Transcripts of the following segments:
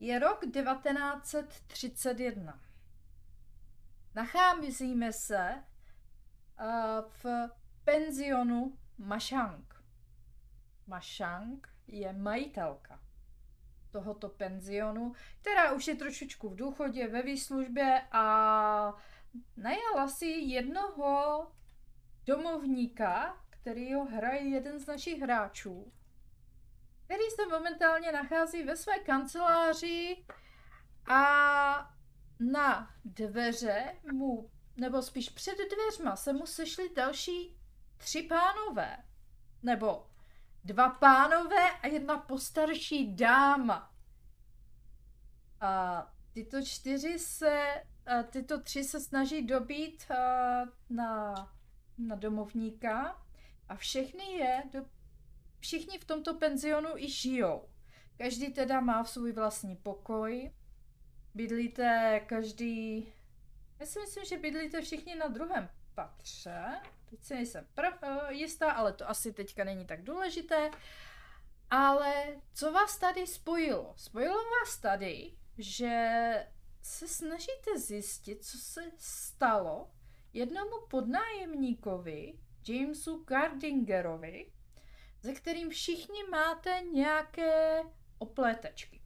Je rok 1931. Nacházíme se uh, v penzionu Mašang. Mašang je majitelka tohoto penzionu, která už je trošičku v důchodě, ve výslužbě a najala si jednoho domovníka, který ho hraje jeden z našich hráčů, který se momentálně nachází ve své kanceláři a na dveře mu, nebo spíš před dveřma se mu sešli další tři pánové. Nebo dva pánové a jedna postarší dáma. A tyto čtyři se, tyto tři se snaží dobít na, na domovníka a všechny je, do, všichni v tomto penzionu i žijou. Každý teda má svůj vlastní pokoj. Bydlíte každý... Já si myslím, že bydlíte všichni na druhém patře. Teď si nejsem pr- jistá, ale to asi teďka není tak důležité. Ale co vás tady spojilo? Spojilo vás tady, že se snažíte zjistit, co se stalo jednomu podnájemníkovi, Jamesu Gardingerovi, ze kterým všichni máte nějaké oplétačky.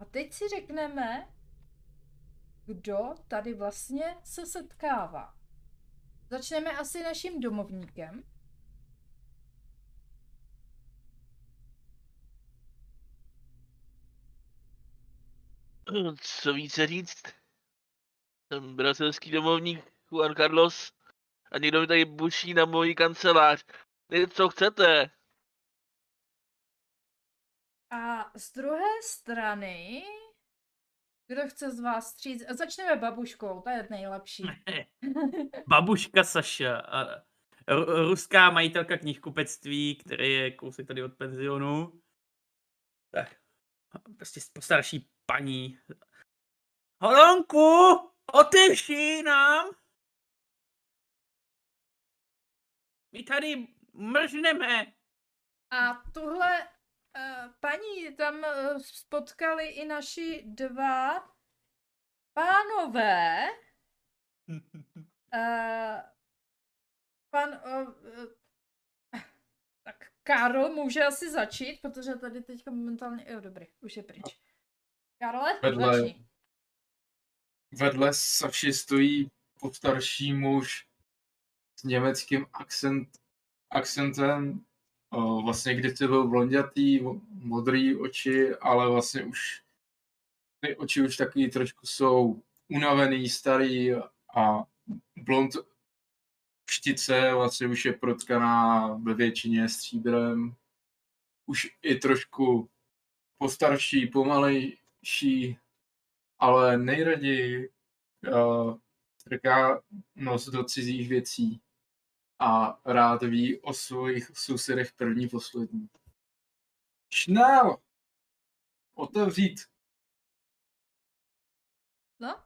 A teď si řekneme, kdo tady vlastně se setkává. Začneme asi naším domovníkem. Co více říct? Jsem brazilský domovník Juan Carlos a někdo mi tady buší na mojí kancelář. Co chcete? A z druhé strany, kdo chce z vás stříct? Začneme babuškou, ta je nejlepší. Babuška Saša, ruská majitelka knihkupectví, který je kousek tady od penzionu. Tak, prostě postarší paní. Holonku, otevři nám! My tady mrzneme. A tuhle uh, paní tam uh, spotkali i naši dva pánové. Uh, pan... Uh, uh, tak Karol může asi začít, protože tady teďka momentálně... Jo, dobrý, už je pryč. Karole, vedle, začni. Vedle Saši stojí podstarší muž s německým akcent, akcentem. Vlastně kdysi byl blondětý, modrý oči, ale vlastně už ty oči už taky trošku jsou unavený, starý a blond štice vlastně už je protkaná ve většině stříbrem. Už i trošku postarší, pomalejší, ale nejraději uh, strká nos do cizích věcí a rád ví o svých sousedech první poslední. Schnell! Otevřít! No?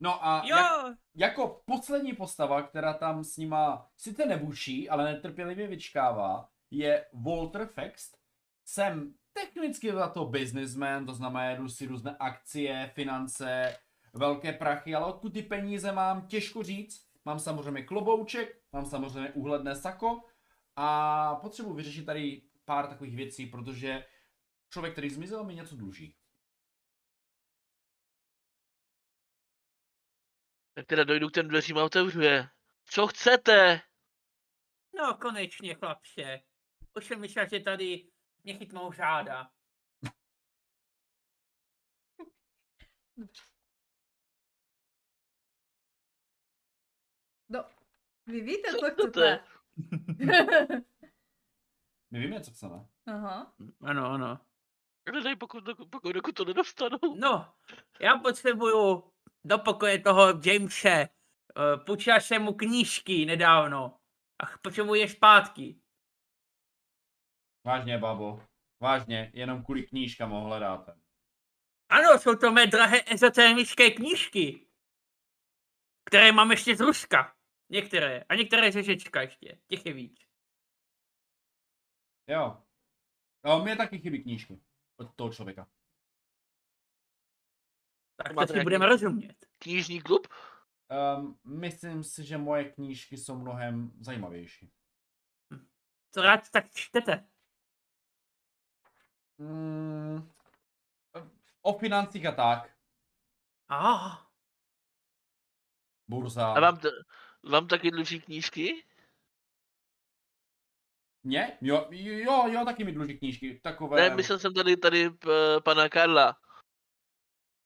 No a Jo! jak, jako poslední postava, která tam s nima sice nebuší, ale netrpělivě vyčkává, je Walter Fext. Jsem technicky za to businessman, to znamená, jedu si různé akcie, finance, velké prachy, ale odkud ty peníze mám, těžko říct. Mám samozřejmě klobouček, mám samozřejmě úhledné sako a potřebuji vyřešit tady pár takových věcí, protože člověk, který zmizel, mi něco dluží. Tak teda dojdu k těm dveřím a otevřu je. Co chcete? No konečně, chlapče. Už jsem myslel, že tady mě chytnou žáda. vy víte, co chcete? chcete. My víme, co chceme. Aha. Ano, ano. Nedej, pokud, pokud, pokud to nedostanou. No, já potřebuju do pokoje toho Jamese. Uh, Půjčila jsem mu knížky nedávno. A potřebuji je zpátky. Vážně, babo. Vážně, jenom kvůli knížkám ho hledáte. Ano, jsou to mé drahé ezoterické knížky. Které mám ještě z Ruska. Některé. A některé ze Řečka ještě. Těch je víc. Jo. Jo, mě taky chybí knížky od toho člověka. Tak to si budeme rozumět. Knižní klub? Um, myslím si, že moje knížky jsou mnohem zajímavější. Co rád tak čtete? Mm, o financích a tak. Ah, Burza. A vám, t- vám taky dluží knížky? Mě? Jo, jo, jo, taky mi dluží knížky. Takové... Ne, myslel jsem tady, tady p- pana Karla.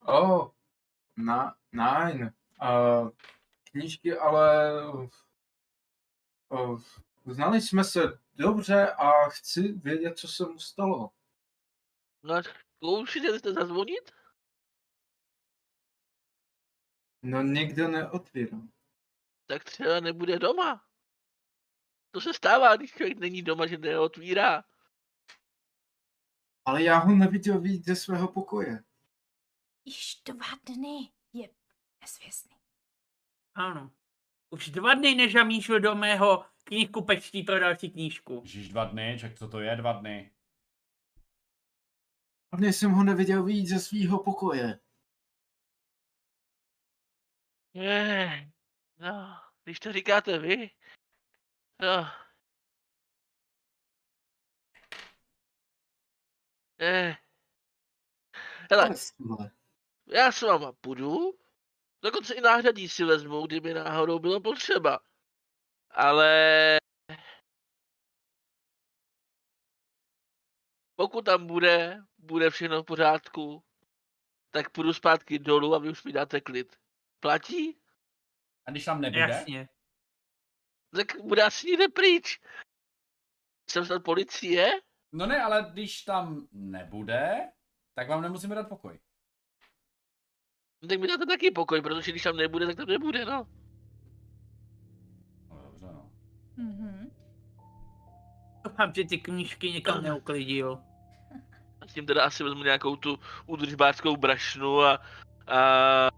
Oh, na, nein. Uh, knížky, ale uh, znali jsme se dobře a chci vědět, co se mu stalo. No zkoušíte jste zazvonit? No nikdo neotvírá. Tak třeba nebude doma. To se stává, když člověk není doma, že neotvírá. Ale já ho neviděl víc ze svého pokoje. Již dva dny je nezvěstný. ano. Už dva dny nežamíšil do mého knihkupectví pro další knížku. Ježíš, dva dny, ček, co to je, dva dny? Hlavně jsem ho neviděl víc ze svého pokoje. Je, no, když to říkáte vy, no. Je. Hele, já s váma půjdu, dokonce i náhradní si vezmu, kdyby náhodou bylo potřeba. Ale... Pokud tam bude, bude všechno v pořádku, tak půjdu zpátky dolů a vy už mi dáte klid. Platí? A když tam nebude? Jasně. Tak bude asi někde pryč. Jsem snad policie? No ne, ale když tam nebude, tak vám nemusíme dát pokoj. No Tak mi dáte taky pokoj, protože když tam nebude, tak tam nebude, no. No dobře, no. Mhm. Doufám, že ty knížky někam neuklidil. A s tím teda asi vezmu nějakou tu údržbářskou brašnu a, a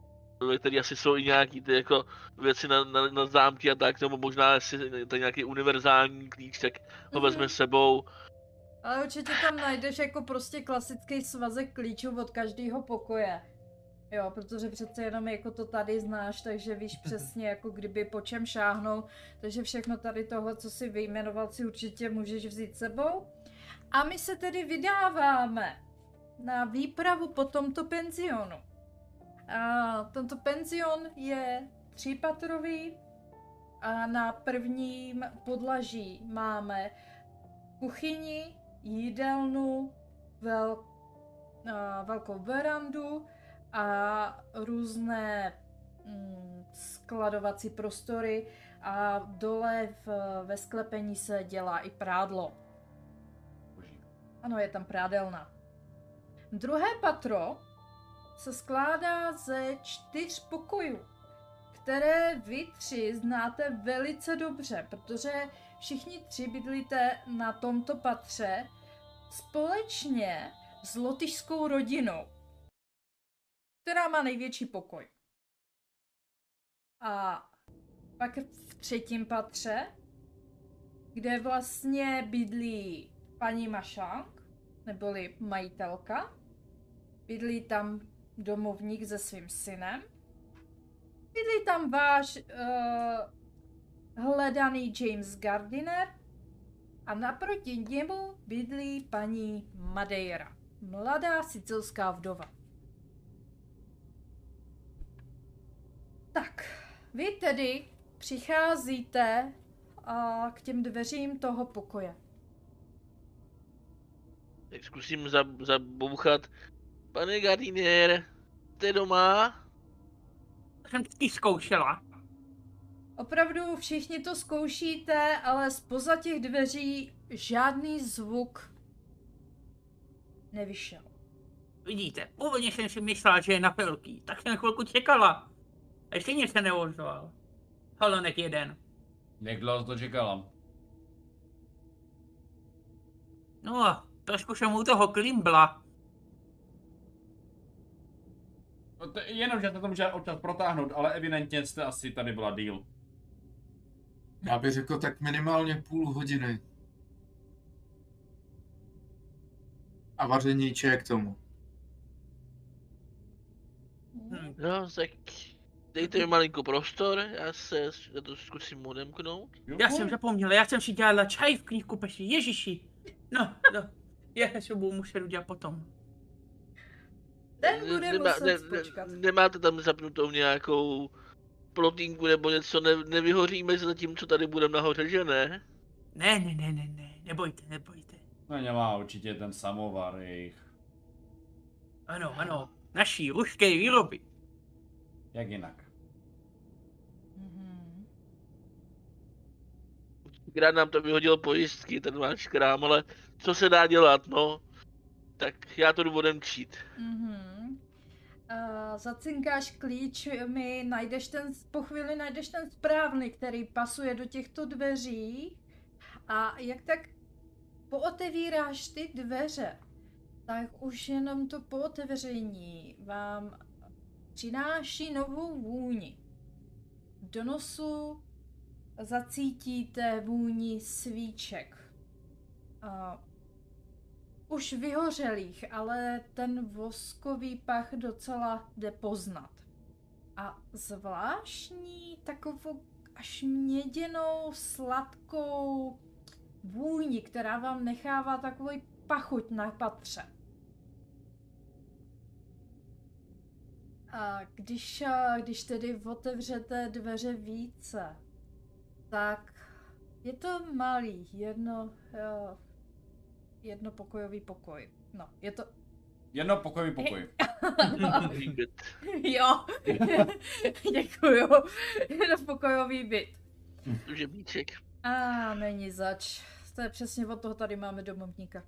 který asi jsou i nějaký ty jako věci na, na, na zámky a tak, nebo možná jestli to je nějaký univerzální klíč, tak ho vezme Mhm. s sebou. Ale určitě tam najdeš jako prostě klasický svazek klíčů od každého pokoje. Jo, protože přece jenom jako to tady znáš, takže víš přesně jako kdyby po čem šáhnou. Takže všechno tady toho, co si vyjmenoval, si určitě můžeš vzít sebou. A my se tedy vydáváme na výpravu po tomto penzionu. A tento penzion je třípatrový a na prvním podlaží máme kuchyni, jídelnu, vel, a, velkou verandu a různé mm, skladovací prostory a dole v, ve sklepení se dělá i prádlo. Boží. Ano, je tam prádelna. Druhé patro se skládá ze čtyř pokojů, které vy tři znáte velice dobře, protože všichni tři bydlíte na tomto patře společně s lotyšskou rodinou, která má největší pokoj. A pak v třetím patře, kde vlastně bydlí paní Mašang, neboli majitelka. Bydlí tam domovník se svým synem. Bydlí tam váš uh, hledaný James Gardiner a naproti němu bydlí paní Madeira, mladá sicilská vdova. Tak, vy tedy přicházíte a k těm dveřím toho pokoje. Tak zkusím zab, zabouchat. Pane Gardinier, jste doma? Jsem taky zkoušela. Opravdu všichni to zkoušíte, ale spoza těch dveří žádný zvuk nevyšel. Vidíte, původně jsem si myslela, že je na velký, tak jsem chvilku čekala. A ještě nic se neozval. Halonek jeden. Jak dlouho to čekala? No a trošku jsem u toho klimbla. No to, jenom, že to to může občas protáhnout, ale evidentně jste asi tady byla díl. Já bych řekl tak minimálně půl hodiny. A vaření čaje k tomu. No, tak dejte mi malinko prostor, já se já to zkusím odemknout. Já jsem zapomněl, já jsem si dělala čaj v knihku peši, ježiši. No, no, já se budu muset udělat potom. Ten bude Nemá- muset počkat. nemáte tam zapnutou nějakou plotínku nebo něco, ne, nevyhoříme za tím, co tady budeme nahoře, že ne? Ne, ne, ne, ne, ne, nebojte, nebojte. No nemá určitě ten samovar jejich. Ano, ano, naší ruské výroby. Jak jinak? Mhm. Krát nám to vyhodil pojistky, ten váš krám, ale co se dá dělat, no? Tak já to jdu odemčít. Mhm. Uh, zacinkáš klíč, mi najdeš ten, po chvíli najdeš ten správný, který pasuje do těchto dveří a jak tak pootevíráš ty dveře, tak už jenom to pootevření vám přináší novou vůni. Do nosu zacítíte vůni svíček. A už vyhořelých, ale ten voskový pach docela jde poznat. A zvláštní takovou až měděnou, sladkou vůni, která vám nechává takový pachuť na patře. A když, když tedy otevřete dveře více, tak je to malý, jedno, jo, jednopokojový pokoj. No, je to... Jedno pokojový pokoj. Byt. jo, děkuju. Jednopokojový byt. Žebíček. A není zač. To je přesně od toho tady máme domovníka.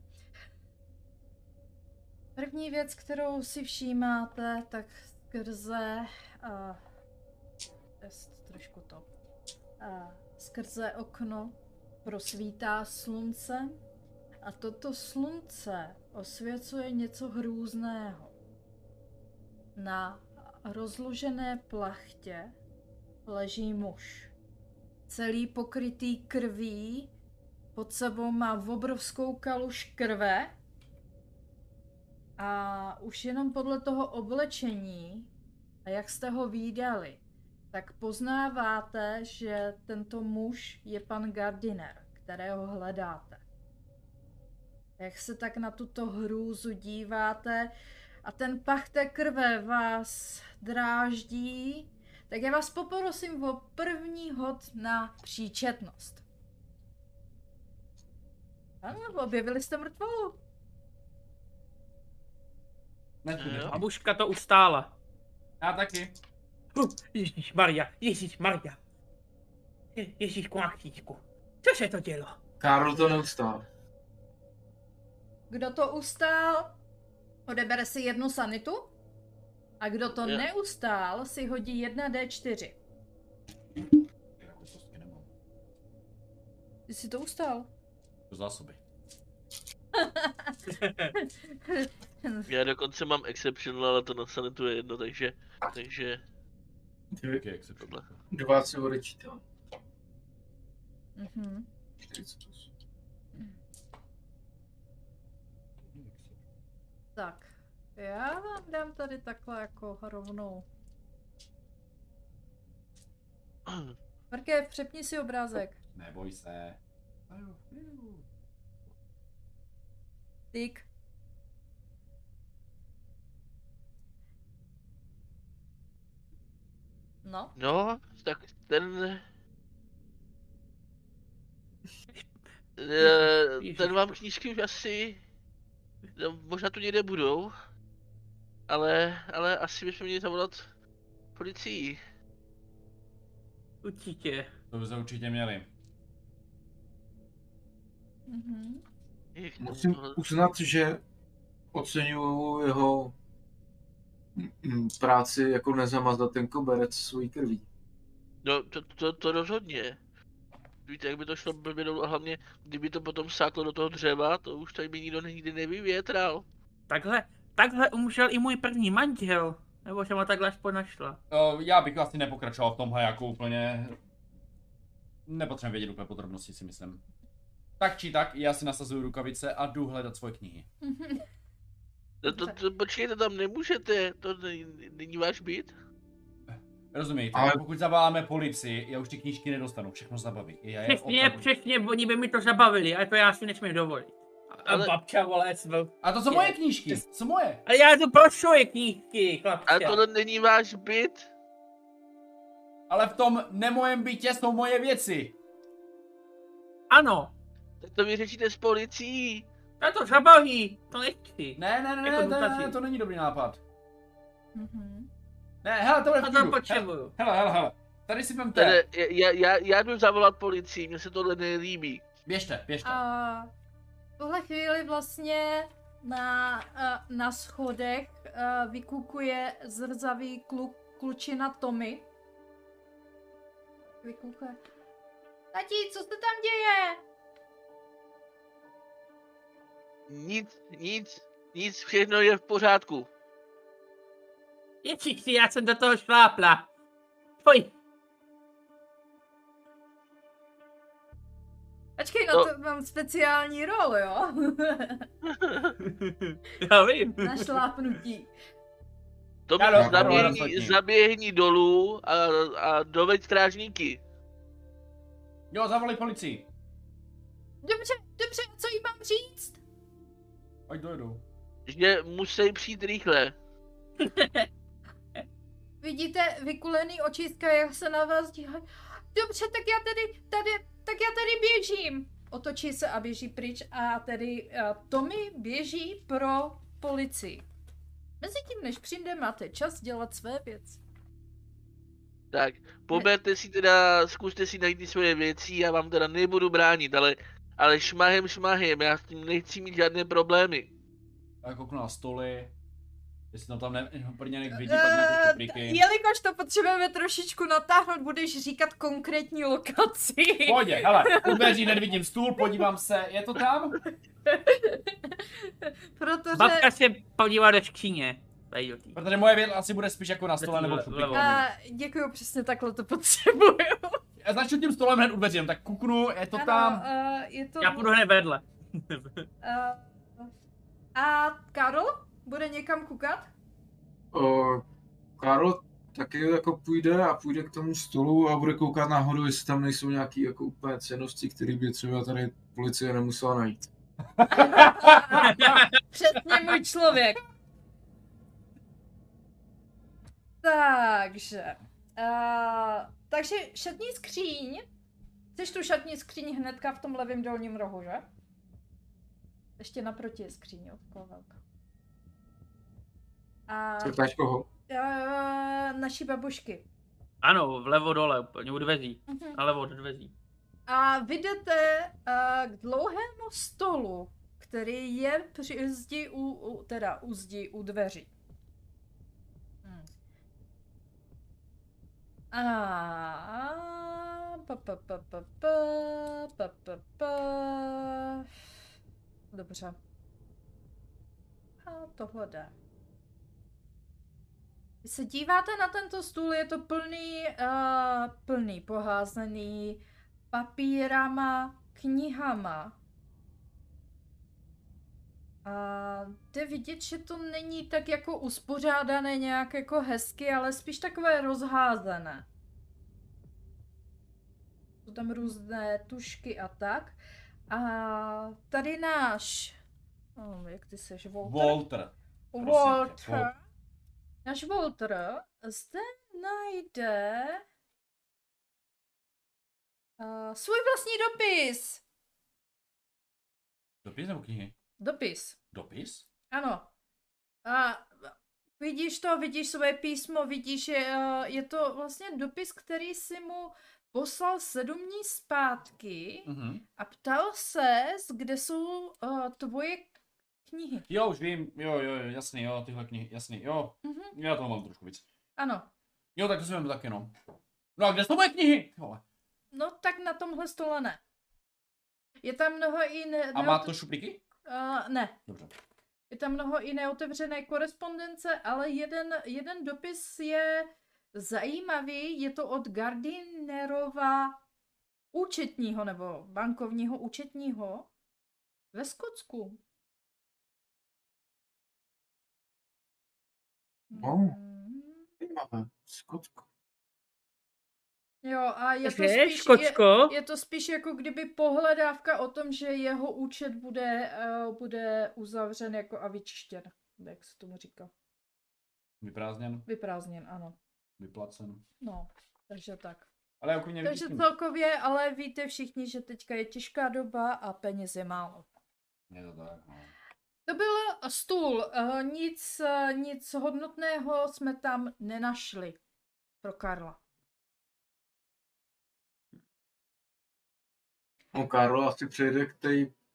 První věc, kterou si všímáte, tak skrze... Uh, trošku to. Uh, skrze okno prosvítá slunce a toto slunce osvěcuje něco hrůzného. Na rozložené plachtě leží muž. Celý pokrytý krví, pod sebou má obrovskou kaluž krve a už jenom podle toho oblečení a jak jste ho výdali, tak poznáváte, že tento muž je pan Gardiner, kterého hledáte. Jak se tak na tuto hrůzu díváte a ten pach té krve vás dráždí, tak já vás poprosím o první hod na příčetnost. Ano, objevili jste mrtvolu. Netudy. Jo. Babuška to ustála. Já taky. Uh, Ježíš Maria, Ježíš Maria. Je, Ježíš Kmáchtíčku. Co se to dělo? Karl to neustál. Kdo to ustál, odebere si jednu sanitu. A kdo to Jo. neustál, si hodí 1d4. Jako kostky nemám. Ty jsi to ustál. Zásoby. Já dokonce mám exceptional, ale to na sanitu je jedno, takže, takže Dvě, Taky jak se Tohle. dva si odečítám. Mhm. 48. Tak, já vám dám tady takhle jako rovnou. Mrkev, přepni si obrázek. Neboj se. Tyk. No, no, tak ten... Eh, Ten vám knížky už asi... No, možná tu někde budou, ale, ale asi bychom měli zavolat policii. Určitě. To by se určitě měli. mhm. Jak Musím uznat, že oceňuju jeho práci jako nezamazat ten koberec svojí krví. No, to, to, to rozhodně. Víte, jak by to šlo blbě dolů a hlavně, kdyby to potom sáklo do toho dřeva, to už tady by nikdo nikdy nevyvětral. Takhle, takhle umřel i můj první manžel. Nebo jsem ho takhle aspoň našla. O, já bych asi nepokračoval v tomhle jako úplně... Nepotřebujeme vědět úplně podrobnosti si myslím. Tak či tak, já si nasazuju rukavice a jdu hledat svoje knihy. To, to, to, počkejte, tam nemůžete, to není, není váš byt? Rozumíte, Ale- pokud zavoláme policii, já už ty knížky nedostanu, všechno zabaví. Já je Přesně, opravdu- přesně, oni by mi to zabavili, ale to já si nesmím dovolit. A Ale- babča, vole, svel. A to jsou moje knížky, jsou moje. Ale já to pro svoje knížky, chlapče. Ale tohle není váš byt? Ale v tom nemojem bytě jsou moje věci. Ano, Tak to vyřešíte s policií. a to zabaví, to nechci. Ne, ne, ne, Jako ne, ne, ne, to není dobrý nápad. Mhm. Ne, hele, to bude A. Hele, potřebuju. hele, hele, hele. Tady si vemte. Tady, já, já, já jdu zavolat policii, mně se tohle nelíbí. Běžte, běžte. A v tuhle chvíli vlastně na, a, na schodech a, vykukuje zrzavý kluk, klučina Tommy. Vykukuje. Tati, co se tam děje? Nic, nic, nic, všechno je v pořádku. Ježiši, já jsem do toho šlápla. Pojď. Počkej, no To- to mám speciální rol, jo? Já vím. na šlápnutí. To jdu, zaběhni, zaběhni dolů a, a doveď strážníky. Jo, zavolej policii. Dobře, dobře, co jí mám říct? Ať dojedou. Že musí přijít rychle. Vidíte vykulený očistka, jak se na vás dívají. Dobře, tak já tady, tady, tak já tady běžím. Otočí se a běží pryč a tedy uh, Tommy běží pro policii. Mezitím, než přijde, máte čas dělat své věci. Tak, poberte si teda, zkuste si najít ty svoje věci, já vám teda nebudu bránit, ale, ale šmahem šmahem, já s tím nechci mít žádné problémy. Já kouknu na stoly. Jestli tam tam ne, prděnek vidí, pak nějaké Eh, šuplíky. jelikož to potřebujeme trošičku natáhnout, budeš říkat konkrétní lokaci. Pohodě, hele, u dveří nevidím stůl, podívám se, je to tam? Protože... Babka se podívá do tý. Protože moje věc asi bude spíš jako na stole nebo v šuplíku. A děkuju, přesně takhle to potřebuju. Já začnu tím stolem hned u dveří, tak kuknu, je to Ano, tam. eh, je to... Já půjdu hned vedle. Eh, a Karol? Bude někam koukat? O, Karl taky jako půjde a půjde k tomu stolu a bude koukat nahoru, jestli tam nejsou nějaký jako úplně cenosti, které by třeba tady policie nemusela najít. Přesně můj člověk. Takže. Uh, takže šatní skříň. Chceš tu šatní skříň hnedka v tom levém dolním rohu, že? Ještě naproti je skříň, jo, taková velká. A Zeptáš koho? uh, naší babušky. Ano, vlevo dole, úplně u dveří. Mhm. Nalevo od dveří. A vy jdete uh, k dlouhému stolu, který je při zdi u, u, teda u zdi u dveří. Hmm. A pa, pa, pa, pa, pa, pa, pa, pa. Dobře. A tohle jde. Když se díváte na tento stůl, je to plný, uh, plný poházený papírama, knihama. A jde vidět, že to není tak jako uspořádané nějak jako hezky, ale spíš takové rozházené. Jsou tam různé tušky a tak. A tady náš, oh, jak ty seš, Walter? Walter. prosím Walter. Wal- Náš Walter zde najde uh, svůj vlastní dopis. Dopis nebo knihy? Dopis, Dopis? ano. A vidíš to, vidíš svoje písmo, vidíš, že uh, je to vlastně dopis, který si mu poslal sedm dní zpátky Mhm. a ptal se, kde jsou uh, tvoje knihy. Jo, už vím, jo, jo, jo, jasný, jo, tyhle knihy, jasný, jo. Mhm. Já toho mám trošku víc. Ano. Jo, tak to si vím taky, no. No a kde jsou moje knihy? Vole. No tak na tomhle stole ne. Je tam mnoho i ne, A má to šuplíky? Uh, ne. Dobře. Je tam mnoho i neotevřené korespondence, ale jeden, jeden dopis je zajímavý. Je to od Gardinerova účetního nebo bankovního účetního ve Skotsku. No. Mm. Zajímavé. Skotko. Jo, a je to Takže, spíš, je, je to spíš jako kdyby pohledávka o tom, že jeho účet bude, uh, bude uzavřen jako a vyčištěn, jak se tomu říká. Vyprázdněn, Vyprázdněn, ano. vyplacen. No, takže tak. Ale jako mě Takže celkově, ale víte všichni, že teďka je těžká doba a peněz je málo. Je to tak, no. To byl stůl, eh, nic, eh, nic hodnotného jsme tam nenašli pro Karla. No Karlo asi přejde k té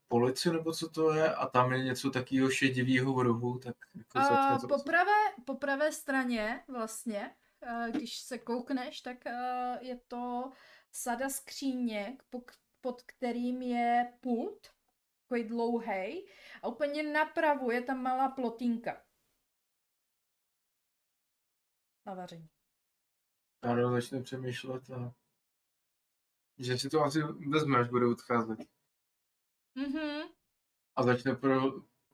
policii, nebo co to je, a tam je něco takového šedivého v rohu, tak jako to... po pravé, po pravé straně vlastně, eh, když se koukneš, tak eh, je to sada skříněk, po- pod kterým je pult, takový dlouhý, a úplně napravo je tam malá plotínka. Na vaření. Karlo začne přemýšlet a... Že si to asi vezme, až bude odcházet. Mhm. A začne pro,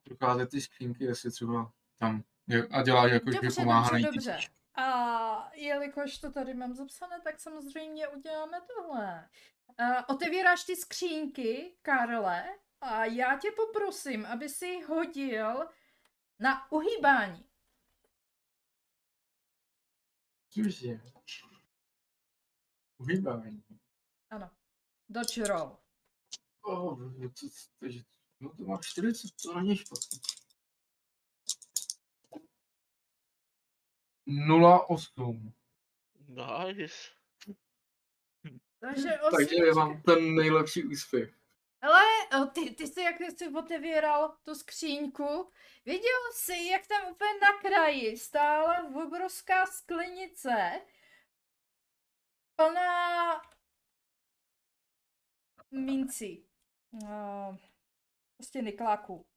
procházet ty skřínky, jestli třeba tam... A dělá, jako že Dobře, pomáhá dobře, dobře. A jelikož to tady mám zapsané, tak samozřejmě uděláme tohle. A otevíráš ty skřínky, Karle, a já tě poprosím, aby si hodil na uhýbání. Cože? Uhýbání. Ano. Dodge roll. Oh, to, takže, no to má 40, to není špatný. 0,8. Nice. Takže Takže osmička. mám ten nejlepší úspěch. Ale ty, ty jsi jak jsi otevíral tu skříňku, viděl jsi, jak tam úplně na kraji stála obrovská sklenice plná mincí. No, prostě nikláků.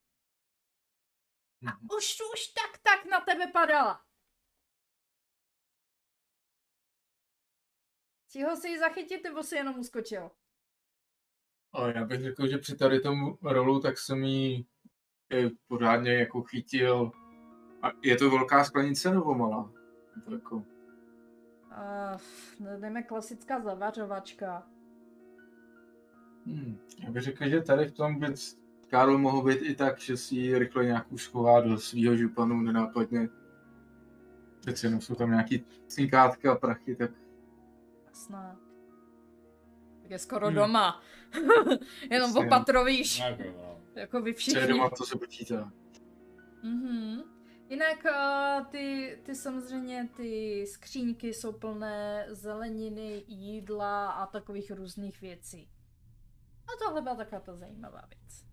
A už, už tak, tak na tebe padala. Stihl jsi ji zachytit, nebo si jenom uskočil? A já bych řekl, že při tady tom rolu tak jsem jí eh, pořádně jako chytil. A je to velká sklenice nebo malá? Je To jako, Uh, jdeme klasická zavařovačka. hmm, já bych řekl, že tady v tom by Karl mohl být i tak, že si ji rychle nějak už schová do svého županu nenápadně. Přece jenom jsou tam nějaký cinkátka a prachy, tak Jasné. Tak je skoro Hmm. doma. Jenom Jasně. opatrovíš. Jako, no. Jako vy co všichni. je doma, to se počítá. Mhm. Jinak uh, ty, ty samozřejmě ty skříňky jsou plné zeleniny, jídla a takových různých věcí. A tohle byla taková ta zajímavá věc.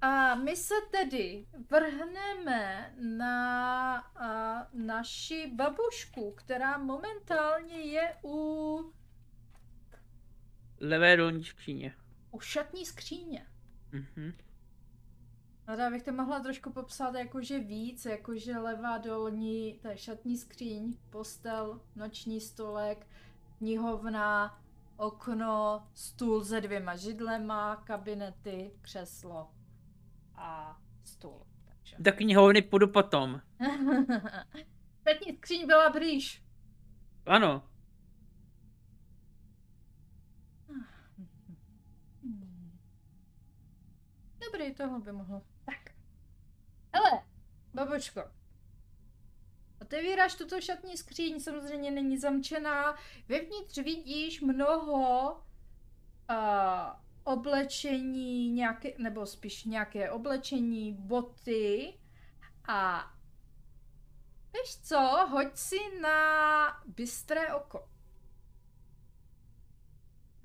A my se tedy vrhneme na uh, naši babušku, která momentálně je u, levé dolní skříně. u šatní skříně. Mhm. No já bych to mohla trošku popsat jakože víc, jakože levá dolní, to je šatní skříň, postel, noční stolek, knihovna, okno, stůl se dvěma židlema, kabinety, křeslo a stůl. Takže. Do knihovny půjdu potom. Šatní skříň byla blíž. Ano. Dobrý, tohle by mohlo. Tak. Hele, babočko. Otevíráš tuto šatní skříň, samozřejmě není zamčená. Vevnitř vidíš mnoho uh, oblečení, nějaké, nebo spíš nějaké oblečení, boty a víš co, hoď si na bystré oko.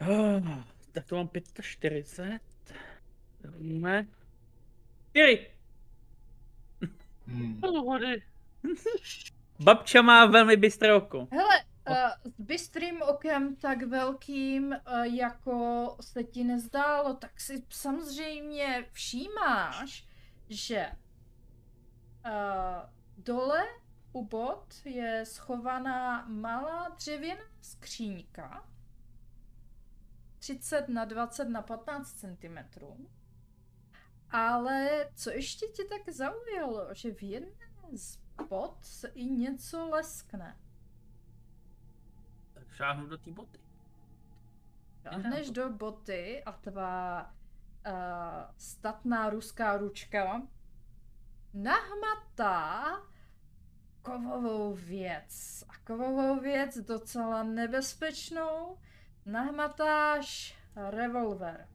Oh, tak to mám 45. Víme. 4. Hmm. Pohody. Babča má velmi bystré oko. Hele, uh, s bystrým okem tak velkým, uh, jako se ti nezdálo, tak si samozřejmě všímáš, že uh, dole u bod je schovaná malá dřevěná skříňka, 30 na 20 na 15 cm. Ale co ještě tě tak zaujalo, že v jedné z bod se i něco leskne. Tak šáhnu do té boty. Šáhneš do boty a tvá uh, statná ruská ručka nahmatá kovovou věc. A kovovou věc docela nebezpečnou. Nahmatáš revolver.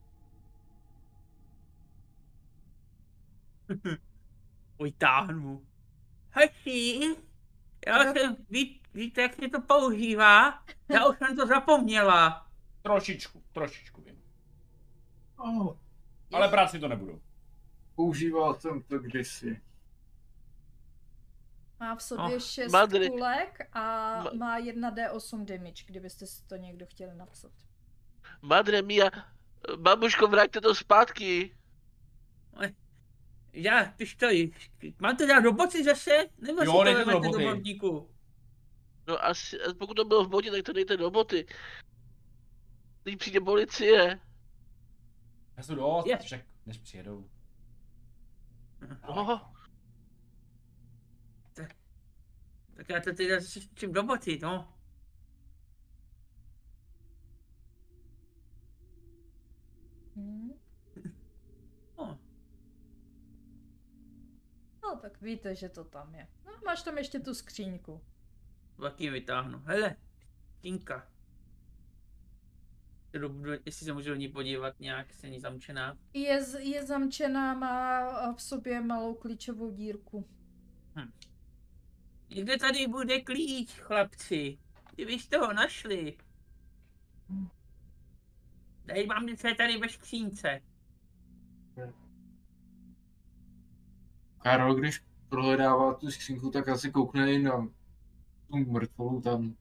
Vytáhnu. Hezký. Já jsem, ví, víte, jak se to používá? Já už jsem to zapomněla. Trošičku, trošičku vím. Oh, Ale brát si to nebudu. používal jsem to kdysi. Má v sobě Oh, 6 Madry. kulek a Ma- má 1d8 damage, kdybyste si to někdo chtěli napsat. Madre mia, babuško, vraťte to zpátky. Já, ty stojíš. Mám to dát do boty zase? Nebo Jo, si to dejte to do boty. No asi, pokud to bylo v bodě, tak to dejte do boty. Teď přijde policie. Já jsem dost, Je. však než přijedou. Oho. Tak já to teda zase čím do boty, no. Hmm. no. No, tak víte, že to tam je. No, máš tam ještě tu skříňku. Taky vytáhnu. Hele, Tinka. Jestli se můžu do ní podívat nějak, se ní zamčená. Je, je zamčená, má v sobě malou klíčovou dírku. Někde tady bude klíč, chlapci. Kdybyste ho našli. Tady mám něco je tady ve skřínce. Karol, když prohledává tu skřínku, tak asi koukne i na tu mrtvolu tam.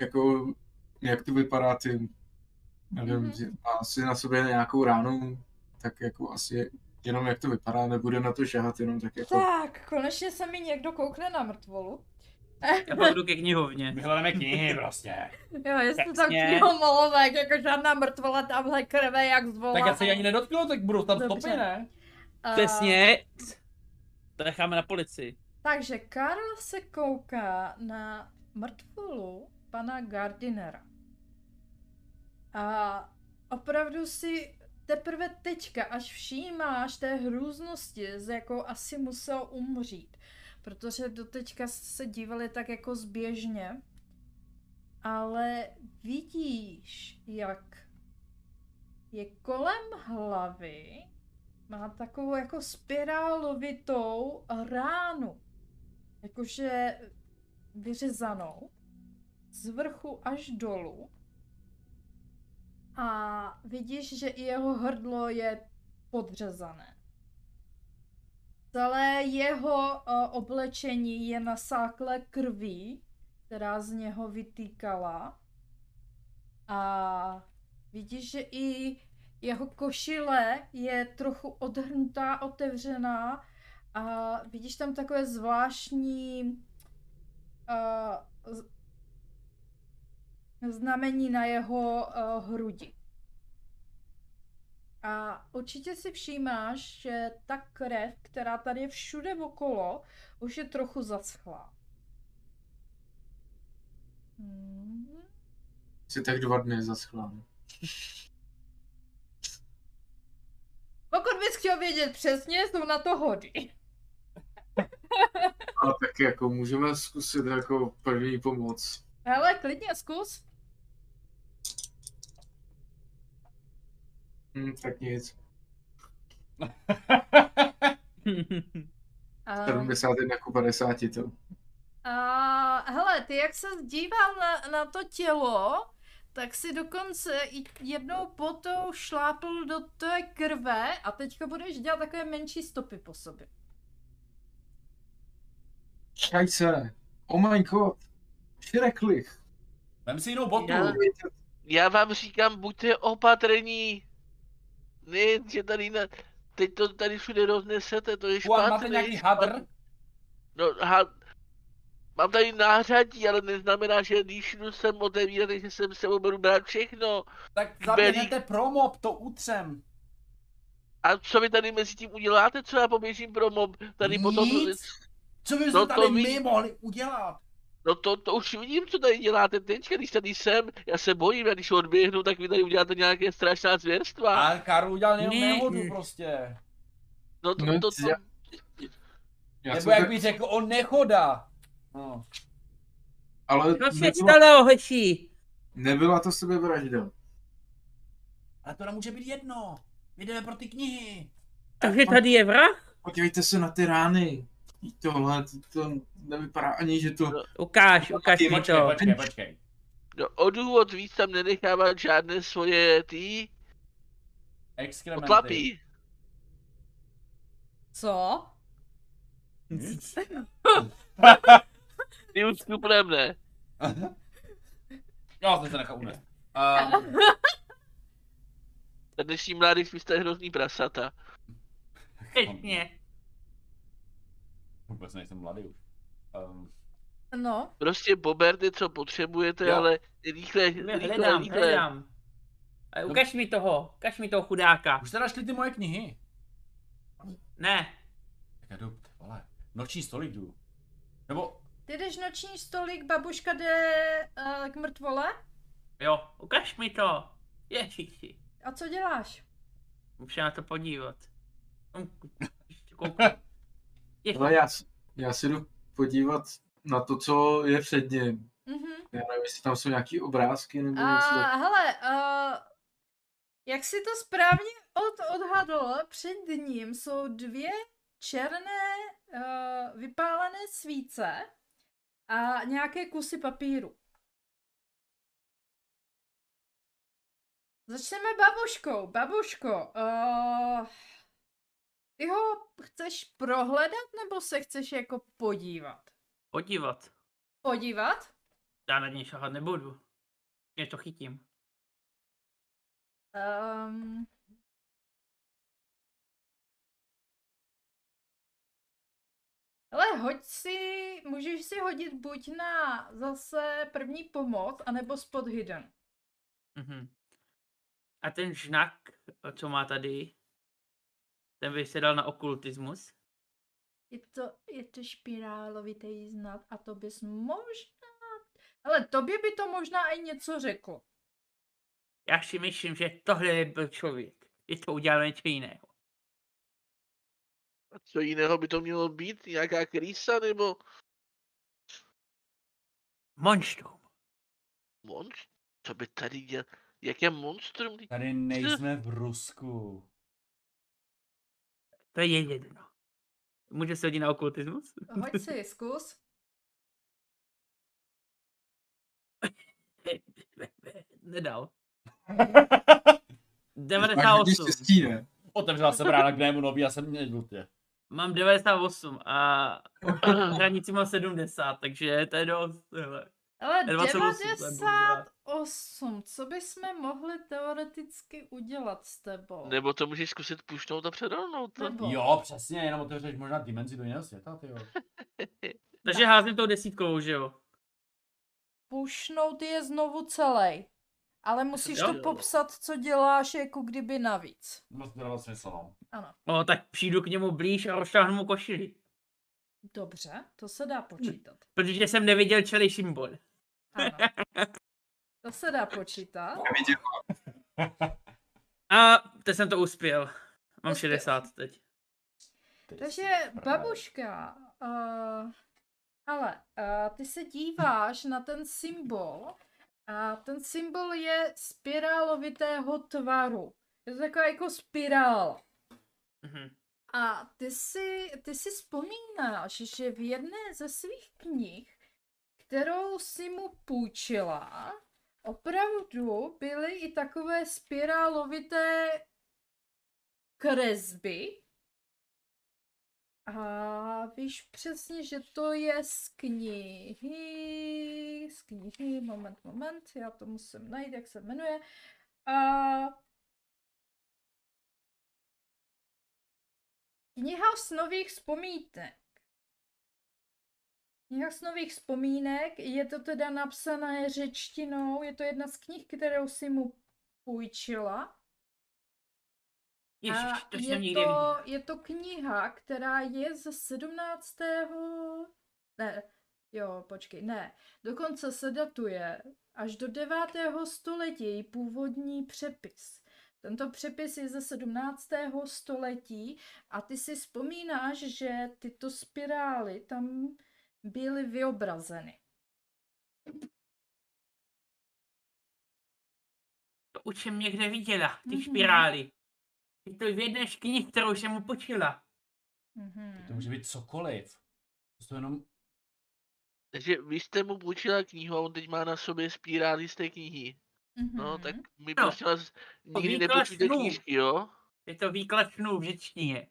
Jako, jak to vypadá ty, nevím, Mhm. mm-hmm. má asi na sobě nějakou ránu, tak jako asi jenom jak to vypadá, nebude na to šahat, jenom tak jako... Tak, konečně se mi někdo koukne na mrtvolu. Já pak jdu ke knihovně. My hledáme knihy prostě. Jo, jestli to Jasně. knihomolové, jako žádná mrtvola tamhle krve jak zvolá. Tak já se ji ani nedotknu, tak budou tam stopy, ne? Přesně. To necháme na policii. Takže Karl se kouká na mrtvolu pana Gardinera. A opravdu si teprve teďka, až všímáš té hrůznosti, z jakou asi musel umřít. Protože doteďka se dívali tak jako zběžně. Ale vidíš, jak je kolem hlavy má takovou jako spirálovitou ránu. Jakože vyřezanou z vrchu až dolů. A vidíš, že i jeho hrdlo je podřezané. Celé jeho uh, oblečení je nasáklé krví, která z něho vytýkala. A vidíš, že i jeho košile je trochu odhrnutá, otevřená a vidíš tam takové zvláštní uh, znamení na jeho uh, hrudi. A určitě si všímáš, že ta krev, která tady je všude okolo, už je trochu zaschlá. Hmm. Si tak dva dny zaschlá. Pokud bys chtěl vědět přesně, jsou na to hody. Ale tak jako můžeme zkusit jako první pomoc. Hele, klidně zkus. Hm, tak nic. A, 71 ku 50 to. a hele, ty jak se díval na, na to tělo, tak si dokonce i jednou potou šlápl do té krve a teďka budeš dělat takové menší stopy po sobě. Šajce. Oh my god. Šreklich. Vem si jinou botu. Já- Já vám říkám, buďte opatrní. Ne, že tady na... Teď to tady všude roznesete, to je Juan, špatné. máte nějaký hadr? No, ha... Mám tady nářadí, ale neznamená, že když jdu sem otevírat, že jsem se budu brát všechno. Tak zaběhnete promop, to utřem. A co vy tady mezi tím uděláte? Co já poběžím pro mob? Tady potom... Nic. Co by No jsme tady my mohli udělat? No to, to už vidím, co tady děláte teďka, když tady jsem. Já se bojím, a když odběhnu, tak vy tady uděláte nějaké strašná zvěrstva. A Karl udělal jenom Ne. nehodu prostě. No to, No, to, to, já- Já Nebo jsem jak tak, bych řekl, on nechoda. No. ale Co se nebyla, stalo, hoši? nebyla to sebevražda. Ale to nám může být jedno. My jdeme pro ty knihy. Takže tady je vrah? Podívejte se na ty rány. Tohle, to, to nevypadá ani, že to... Ukáž, ukáž mi Počkej, to. počkej, počkej. no, o důvod víc tam nenechávat žádné svoje ty Exkrementy. otlapí. Co? Nic. Ty už skupnem ne. Jo, jsem se nechal unést. Um, Ten dnešní mladý vy jste hrozný prasata. Přesně. vůbec nejsem mladý už. Um, No, Prostě Boberde, co potřebujete, Jo. ale rychle, rychle, Hledám, rychle. hledám. A ukaž mi toho, ukaž mi toho chudáka. už jste našli ty moje knihy? Ne, Tak já jdu, vole. Noční stolík jdu. Nebo, ty jdeš noční stolík, babuška jde uh, k mrtvole. jo, ukaž mi to. Ježiši, A co děláš? musím se na to podívat. Hm, Ale já, já si jdu podívat na to, co je před ním. Mhm. Já nevím, jestli tam jsou nějaký obrázky nebo A něco. tak- hele, uh, jak si to správně od, odhadl, před ním jsou dvě černé uh, vypálené svíce a nějaké kusy papíru. Začneme babuškou. Babuško, uh, ty ho chceš prohledat nebo se chceš jako podívat? podívat. Podívat? Já na něj šahat nebudu. Je to chytím. Um, Ale hoď si, můžeš si hodit buď na zase první pomoc, anebo spot hidden. Mhm. A ten znak, co má tady, ten by se dal na okultismus. Je to, je to špirálovitý znak a to bys možná... Ale tobě by to možná i něco řeklo. Já si myslím, že tohle byl člověk. Je to udělal něco jiného. A co jiného by to mělo být? Nějaká krýsa nebo Monstrum. monstrum? Co by tady dělal? Jaké monstrum? Tady nejsme v Rusku. To je jedno. Může se hodit na okultismus? Hoď si, zkus. Nedal. Máš hodně 98. štěstí, ne? Otevřela jsem rána k mému nový a jsem měl dutě. Mám 98 a hranici mám 70, takže to je dost. hele. Ale 28, to je budu rád. 98, co bychom mohli teoreticky udělat s tebou? Nebo to můžeš zkusit pušnout a předolnout. To. Nebo- Jo, přesně, jenom otevřeš možná dimenzi do jiného světa, ty jo. Takže házím tou desítkou, že jo? Pušnout je znovu celý. Ale musíš Jo. to popsat, co děláš, jako kdyby navíc. Moc to dává smysl, no. Ano. O, tak přijdu k němu blíž a rozšáhnu mu košili. Dobře, to se dá počítat. Protože jsem neviděl celý symbol. Ano. To se dá počítat. A teď jsem to uspěl. Mám Uspěl. 60 teď. Takže babuška, uh, ale uh, ty se díváš na ten symbol a ten symbol je spirálovitého tvaru. Je to taková jako spirála. Mhm. A ty si, ty si vzpomínáš, že v jedné ze svých knih, kterou si mu půjčila, opravdu byly i takové spirálovité kresby. A víš přesně, že to je z knihy, z knihy, moment, moment, já to musím najít, jak se jmenuje. A Kniha snových vzpomínek. Kniha snových vzpomínek, je to teda napsané řečtinou, je to jedna z knih, kterou si mu půjčila. Ježiš, to jsem je to, je to kniha, která je ze 17. Ne, jo, počkej, ne. Dokonce se datuje až do 9. století její původní přepis. Tento přepis je ze 17. století a ty si vzpomínáš, že tyto spirály tam byly vyobrazeny. To už jsem někde viděla, ty Mhm. špirály. Je to v jedné z knih, kterou jsem mu počila. Mhm. To může být cokoliv. To jsou jenom... Takže vy jste mu půjčila knihu a on teď má na sobě spírály z té knihy. No, tak Mhm. mi No, prosím vás nikdy snů. knížky, jo? Je to výklad snů v řečtině.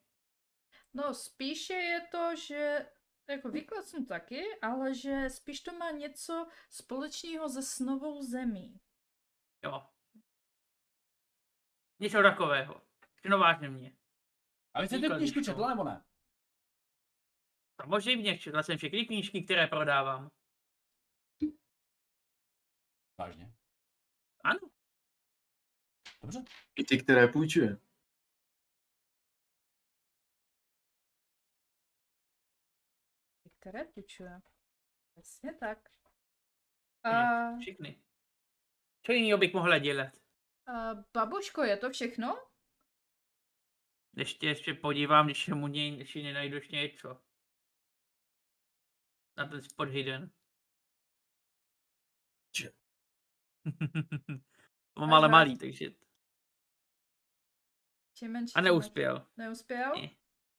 No, spíše je to, že jako výklad jsem taky, ale že spíš to má něco společného se snovou zemí. Jo. Něco takového. No vážně mě. A vy jste tu knížku četla nebo ne? Samozřejmě, četla jsem všechny knížky, které prodávám. Vážně. Ano. Dobře. I ty, které půjčuje. Které půjčuje. Přesně tak. A, Všechny. Co jiného bych mohla dělat? a babuško, je to všechno? Ještě, ještě podívám, když mu něj, ještě nenajdu ještě něco. Na ten spot hidden. Če- Mám ale malý, takže... Menší, A neuspěl. Neuspěl?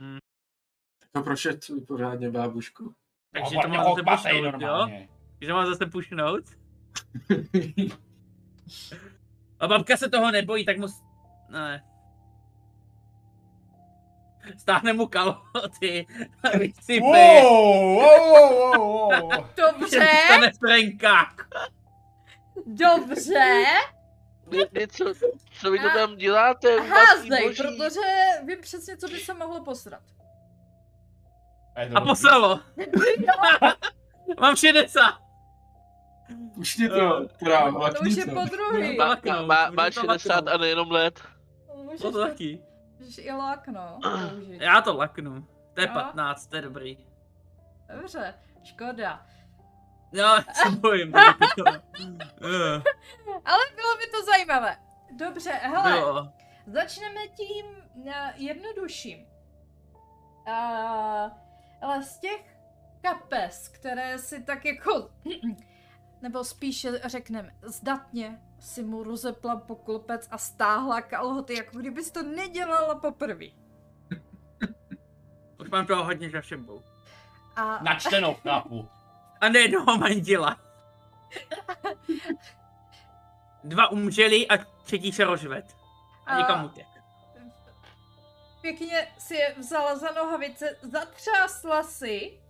Ne. To prošetřuj pořádně, bábušku. Takže No, to mám zase pušnout, jo? Takže mám zase pušnout. A babka se toho nebojí, tak mu... Ne. Stáhne mu kalhoty a vysype. Wow, wow, wow, wow, wow. Dobře, Stane v renkách. dobře. Vy, vy co, co vy to tam děláte? Házej, boží? protože vím přesně, co by se mohlo posrat. A dobrý. poslalo. Mám 60. Pušti to, teda, To už je po druhý. Má- Má, má, má, má Můžu to 60 laknout. a nejenom let. To, taky. Můžeš i lákno použít. Já to laknu. To je Jo? 15, to je dobrý. Dobře, škoda. No, se bojím. Eh, Ale bylo by to zajímavé. Dobře, hele, Jo. začneme tím uh, jednodušším. Uh, ale z těch kapes, které si tak jako, nebo spíše řekneme, zdatně si mu rozepla poklopec a stáhla kalhoty, jako kdybys to nedělala poprvé. Už mám toho hodně za sebou. A Načtenou chápu. A ne jednoho manžela. Dva umřeli a třetí se rozved. A někam utek. pěkně si je vzala za nohavice, zatřásla si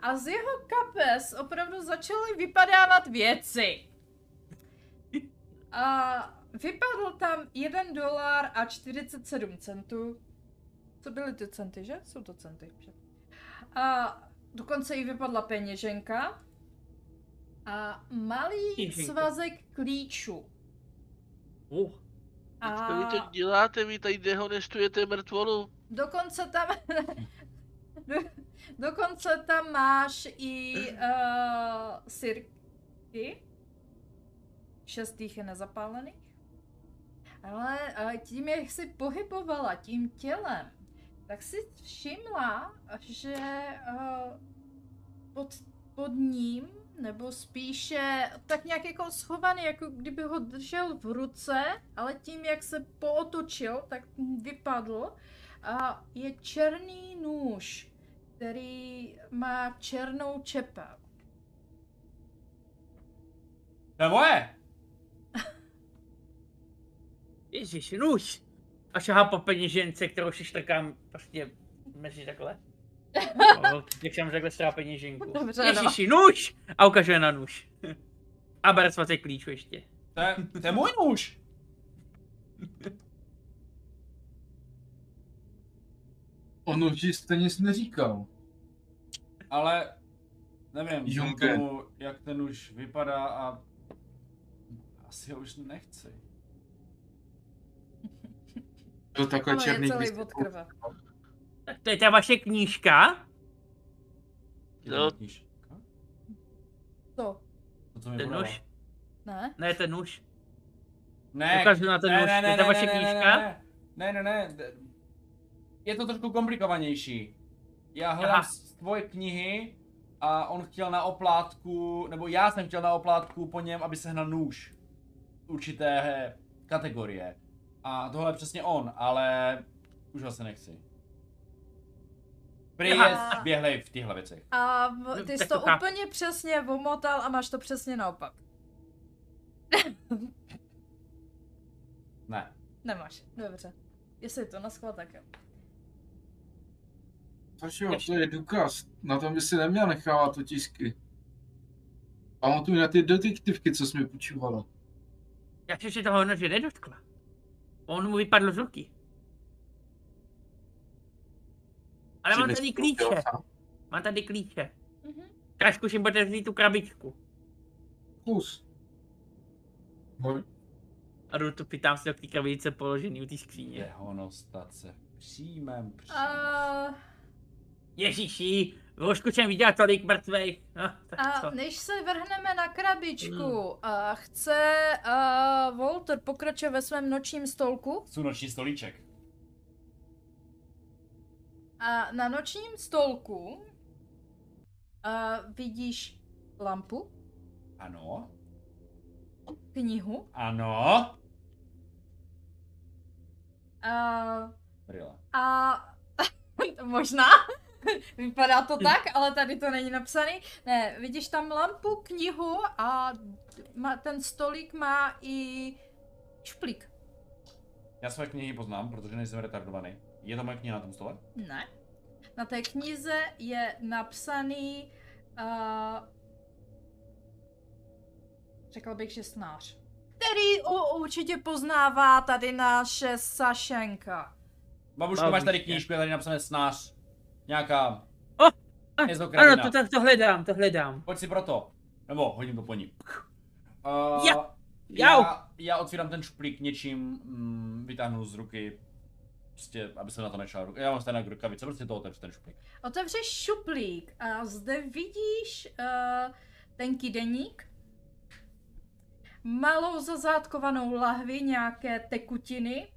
a z jeho kapes opravdu začaly vypadávat věci. A vypadl tam 1 dolar a 47 centů. Co byly ty centy, že? Jsou to centy, že? A dokonce i vypadla peněženka. A malý Peněženka. svazek klíčů. Uh, A Co vy to děláte? Vy tady dehonestujete mrtvolu? Dokonce tam... do, dokonce tam máš i uh, sirky. Šest jich je nezapálených. Ale tím, jak jsi pohybovala tím tělem, tak si všimla, že uh, pod, pod ním, nebo spíše tak nějak jako schovaný, jako kdyby ho držel v ruce, ale tím, jak se pootočil, tak vypadl. A je černý nůž, který má černou čepel. To je moje. Ježiš, nůž. A šahá po peněžence, kterou si štrkám prostě mezi takhle. No, Jak jsem takhle strá peněženku. Dobře, no. Ježiši, nůž! A ukazuje na nůž. A bere svazek klíčů ještě. To je, to je můj nůž. On už jste nic neříkal. Ale nevím, tomu, jak ten už vypadá a asi ho už nechci. To takhle Ano, je černý celý od krve. Tak to je ta vaše knížka? Knížka? To, To, mi Ten podala. nůž? ne? Ne, ten nůž. Ne, Ukažu na ten ne, nůž, ne, to je ne, ta vaše ne, ne, knížka? Ne, ne, ne, ne, ne. Je to trošku komplikovanější. Já hledám Aha. z tvoje knihy a on chtěl na oplátku, nebo já jsem chtěl na oplátku po něm, aby sehnal nůž určité kategorie. A tohle je přesně on, ale už ho se nechci. Prý je zběhlej v těchto věcech. A v- No, ty jsi to úplně přesně omotal a máš to přesně naopak. Ne. Nemáš, dobře. Jestli to na schvál, tak jo. Takže jo, to je důkaz. Na tom by si neměl nechávat otisky. Pamatuj na ty detektivky, co jsi mi půjčovala. Já jsem se toho nože nedotkla. On mu vypadl z ruky. Ale mám tady klíče. Mám tady klíče. Mhm. Tak zkusím otevřít tu krabičku. Kus. A jdu tu pytám se do té krabičce položený u té skříně. Dehonostace. v Přímém přímo. A, Ježíši, v ložku jsem viděl tolik mrtvých. No, tak a co? než se vrhneme na krabičku, Hmm. a chce a, Walter pokračovat ve svém nočním stolku Chci noční stolíček. a na nočním stolku a, vidíš lampu, Ano. knihu Ano. a, Brýle. a možná, vypadá to tak, ale tady to není napsaný. Ne, vidíš tam lampu, knihu a má, ten stolík má i šplík. Já své knihy poznám, protože nejsem retardovaný. Je to moje kniha na tom stole? Ne. Na té knize je napsaný, uh, řekl bych, že snář. Který u, určitě poznává tady naše Sašenka. Babuško, máš tady knížku, je tady napsané snář. Nějaká... Je to ano, to, to, to hledám, to hledám. Pojď si proto. Nebo hodím to po ní. Uh, Ja. já, já otvírám ten šuplík něčím, mm, vytáhnu z ruky, prostě, aby se na to nešla ruka. Já mám stejné rukavice, prostě to otevřu ten šuplík. Otevřeš šuplík a zde vidíš uh, tenký deník, malou zazádkovanou lahvi nějaké tekutiny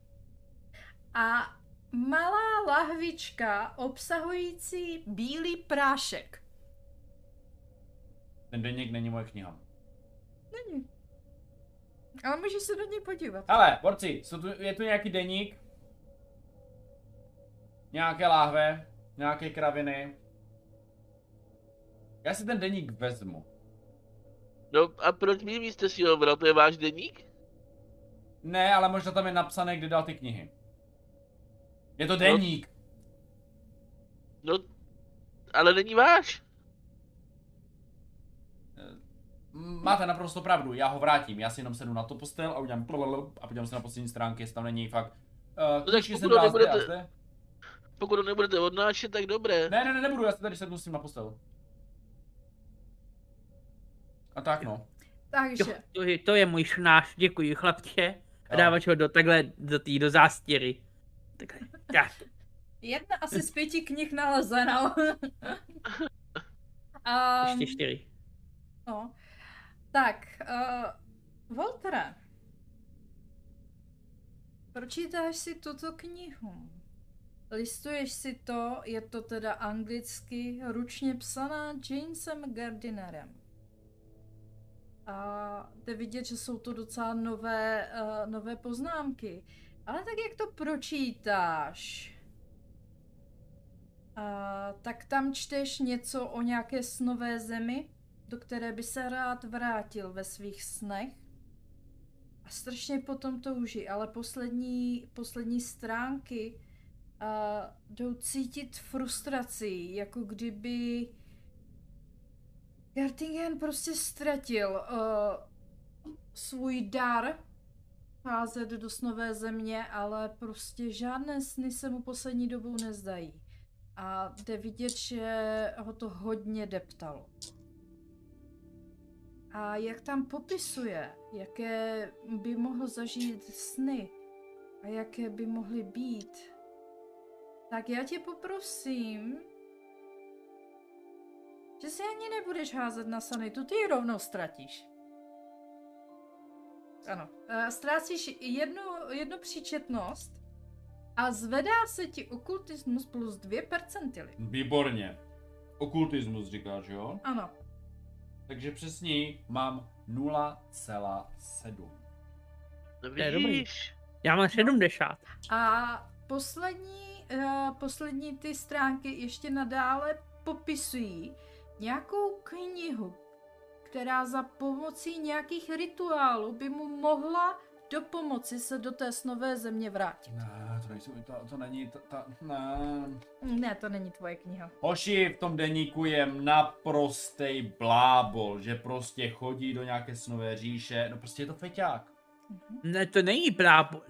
a malá lahvička obsahující bílý prášek. Ten deník není moje kniha. Není. Ale můžeš se do něj podívat. Hele, borci, jsou tu, je tu nějaký deník, nějaké láhve, nějaké kraviny. Já si ten deník vezmu. No a proč mi jste si ho bral? To je váš deník? Ne, ale možná tam je napsané, kde dal ty knihy. Je to deník. No, ale není váš. M, Máte naprosto pravdu, já ho vrátím. Já si jenom sednu na to postel a udělám a podívám se na poslední stránky, jestli tam není fakt. Uh, tak knížky jsem pokud a nebudete- zde. Pokud ho nebudete odnášet, tak dobré. Ne, ne, ne, nebudu, já se tady sednu s tím na postel. A tak no. Takže, to, je, to je můj šnář, děkuji chlapče. A dáváš ho do takhle, do té, do zástěry. Takhle, tak. jedna asi z pěti knih nalezeno. um, Ještě čtyři. No. Tak, uh, Voltere. Pročítáš si tuto knihu. Listuješ si to, je to teda anglicky ručně psaná Jamesem Gardinerem. A jde vidět, že jsou to docela nové, uh, nové poznámky. Ale tak jak to pročítáš, uh, tak tam čteš něco o nějaké snové zemi, do které by se rád vrátil ve svých snech. A strašně potom touží, ale poslední, poslední stránky uh, jdou cítit frustraci, jako kdyby Gartingen prostě ztratil uh, svůj dar házet do snové země, ale prostě žádné sny se mu poslední dobou nezdají. A jde vidět, že ho to hodně deptalo. A jak tam popisuje, jaké by mohl zažít sny, a jaké by mohly být, tak já tě poprosím, že si ani nebudeš házet na sanitu, ty rovnou ztratíš. Ano, eh, ztrácíš jednu, jednu příčetnost a zvedá se ti okultismus plus 2 percentily. Výborně. Okultismus říkáš, jo? Ano. Takže přesně mám 0,7. No je dobrý. Já mám 70. A poslední, uh, poslední ty stránky ještě nadále popisují nějakou knihu, která za pomocí nějakých rituálů by mu mohla do pomoci se do té snové země vrátit. Ne, to, nejsou, to, to není, ta, ta, ne. Ne, to není tvoje kniha. Hoši, v tom deníku je naprostej blábol, že prostě chodí do nějaké snové říše, no prostě je to feťák. Mhm. Ne, to není blábol.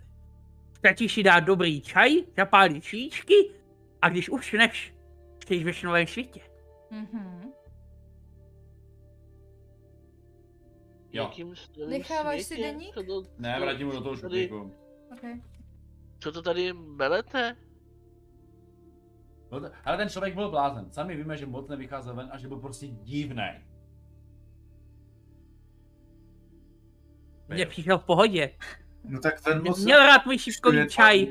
Stačí si dát dobrý čaj, zapálit svíčky a když usneš, jsi ve novém světě. Mhm. Jo. Jakým Necháváš si světě? deník? Co to, Ne, vrátím mu do toho šuplíku. Okay. co to tady melete? No Ale ten člověk byl blázen. Sami víme, že moc nevycházel ven a že byl prostě divný. Mně přišel v pohodě. No tak ten moc... Měl rád můj šípkový čaj.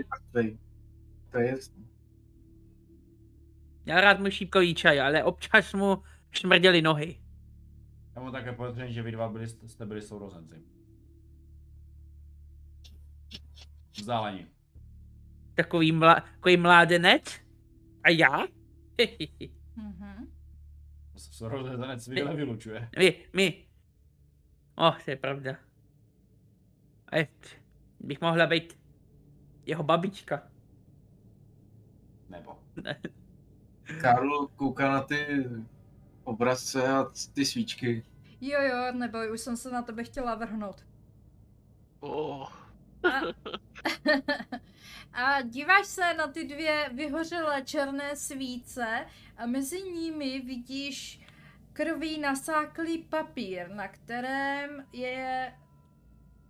To je jasný. Měl rád můj šípkový čaj, ale občas mu šmrděly nohy. Já mám také podezření, že vy dva byli, jste byli sourozenci. Vzdálení. Takový, mla, takový mládenec. A já? Mhm. Sourozenec svěle vylučuje. my, my. Oh, to je pravda. A je, bych mohla být jeho babička. Nebo. Karl kouká na ty obrazce a ty svíčky. Jo, jo, neboj, už jsem se na tebe chtěla vrhnout. Oh, A, a díváš se na ty dvě vyhořelé černé svíce a mezi nimi vidíš krví nasáklý papír, na kterém je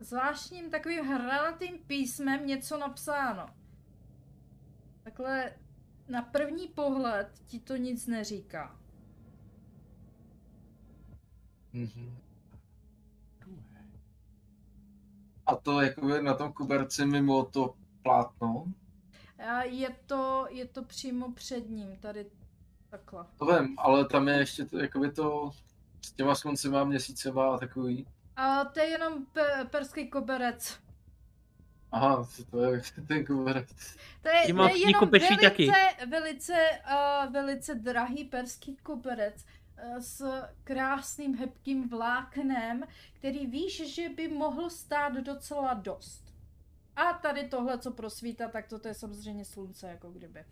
zvláštním takovým hranatým písmem něco napsáno. Takhle na první pohled ti to nic neříká. Mhm. A to jakoby na tom koberci mimo to plátno. A je to, je to přímo před ním, tady takhle. To vím, ale tam je ještě to, jakoby to s těma sluncema, měsícema a takový. A to je jenom pe- perský koberec. Aha, to je ten koberec. To je, to je jenom velice, taky. velice, uh, velice drahý perský koberec s krásným hebkým vláknem, který víš, že by mohl stát docela dost. A tady tohle, co prosvítá, tak to, to je samozřejmě slunce, jako kdyby.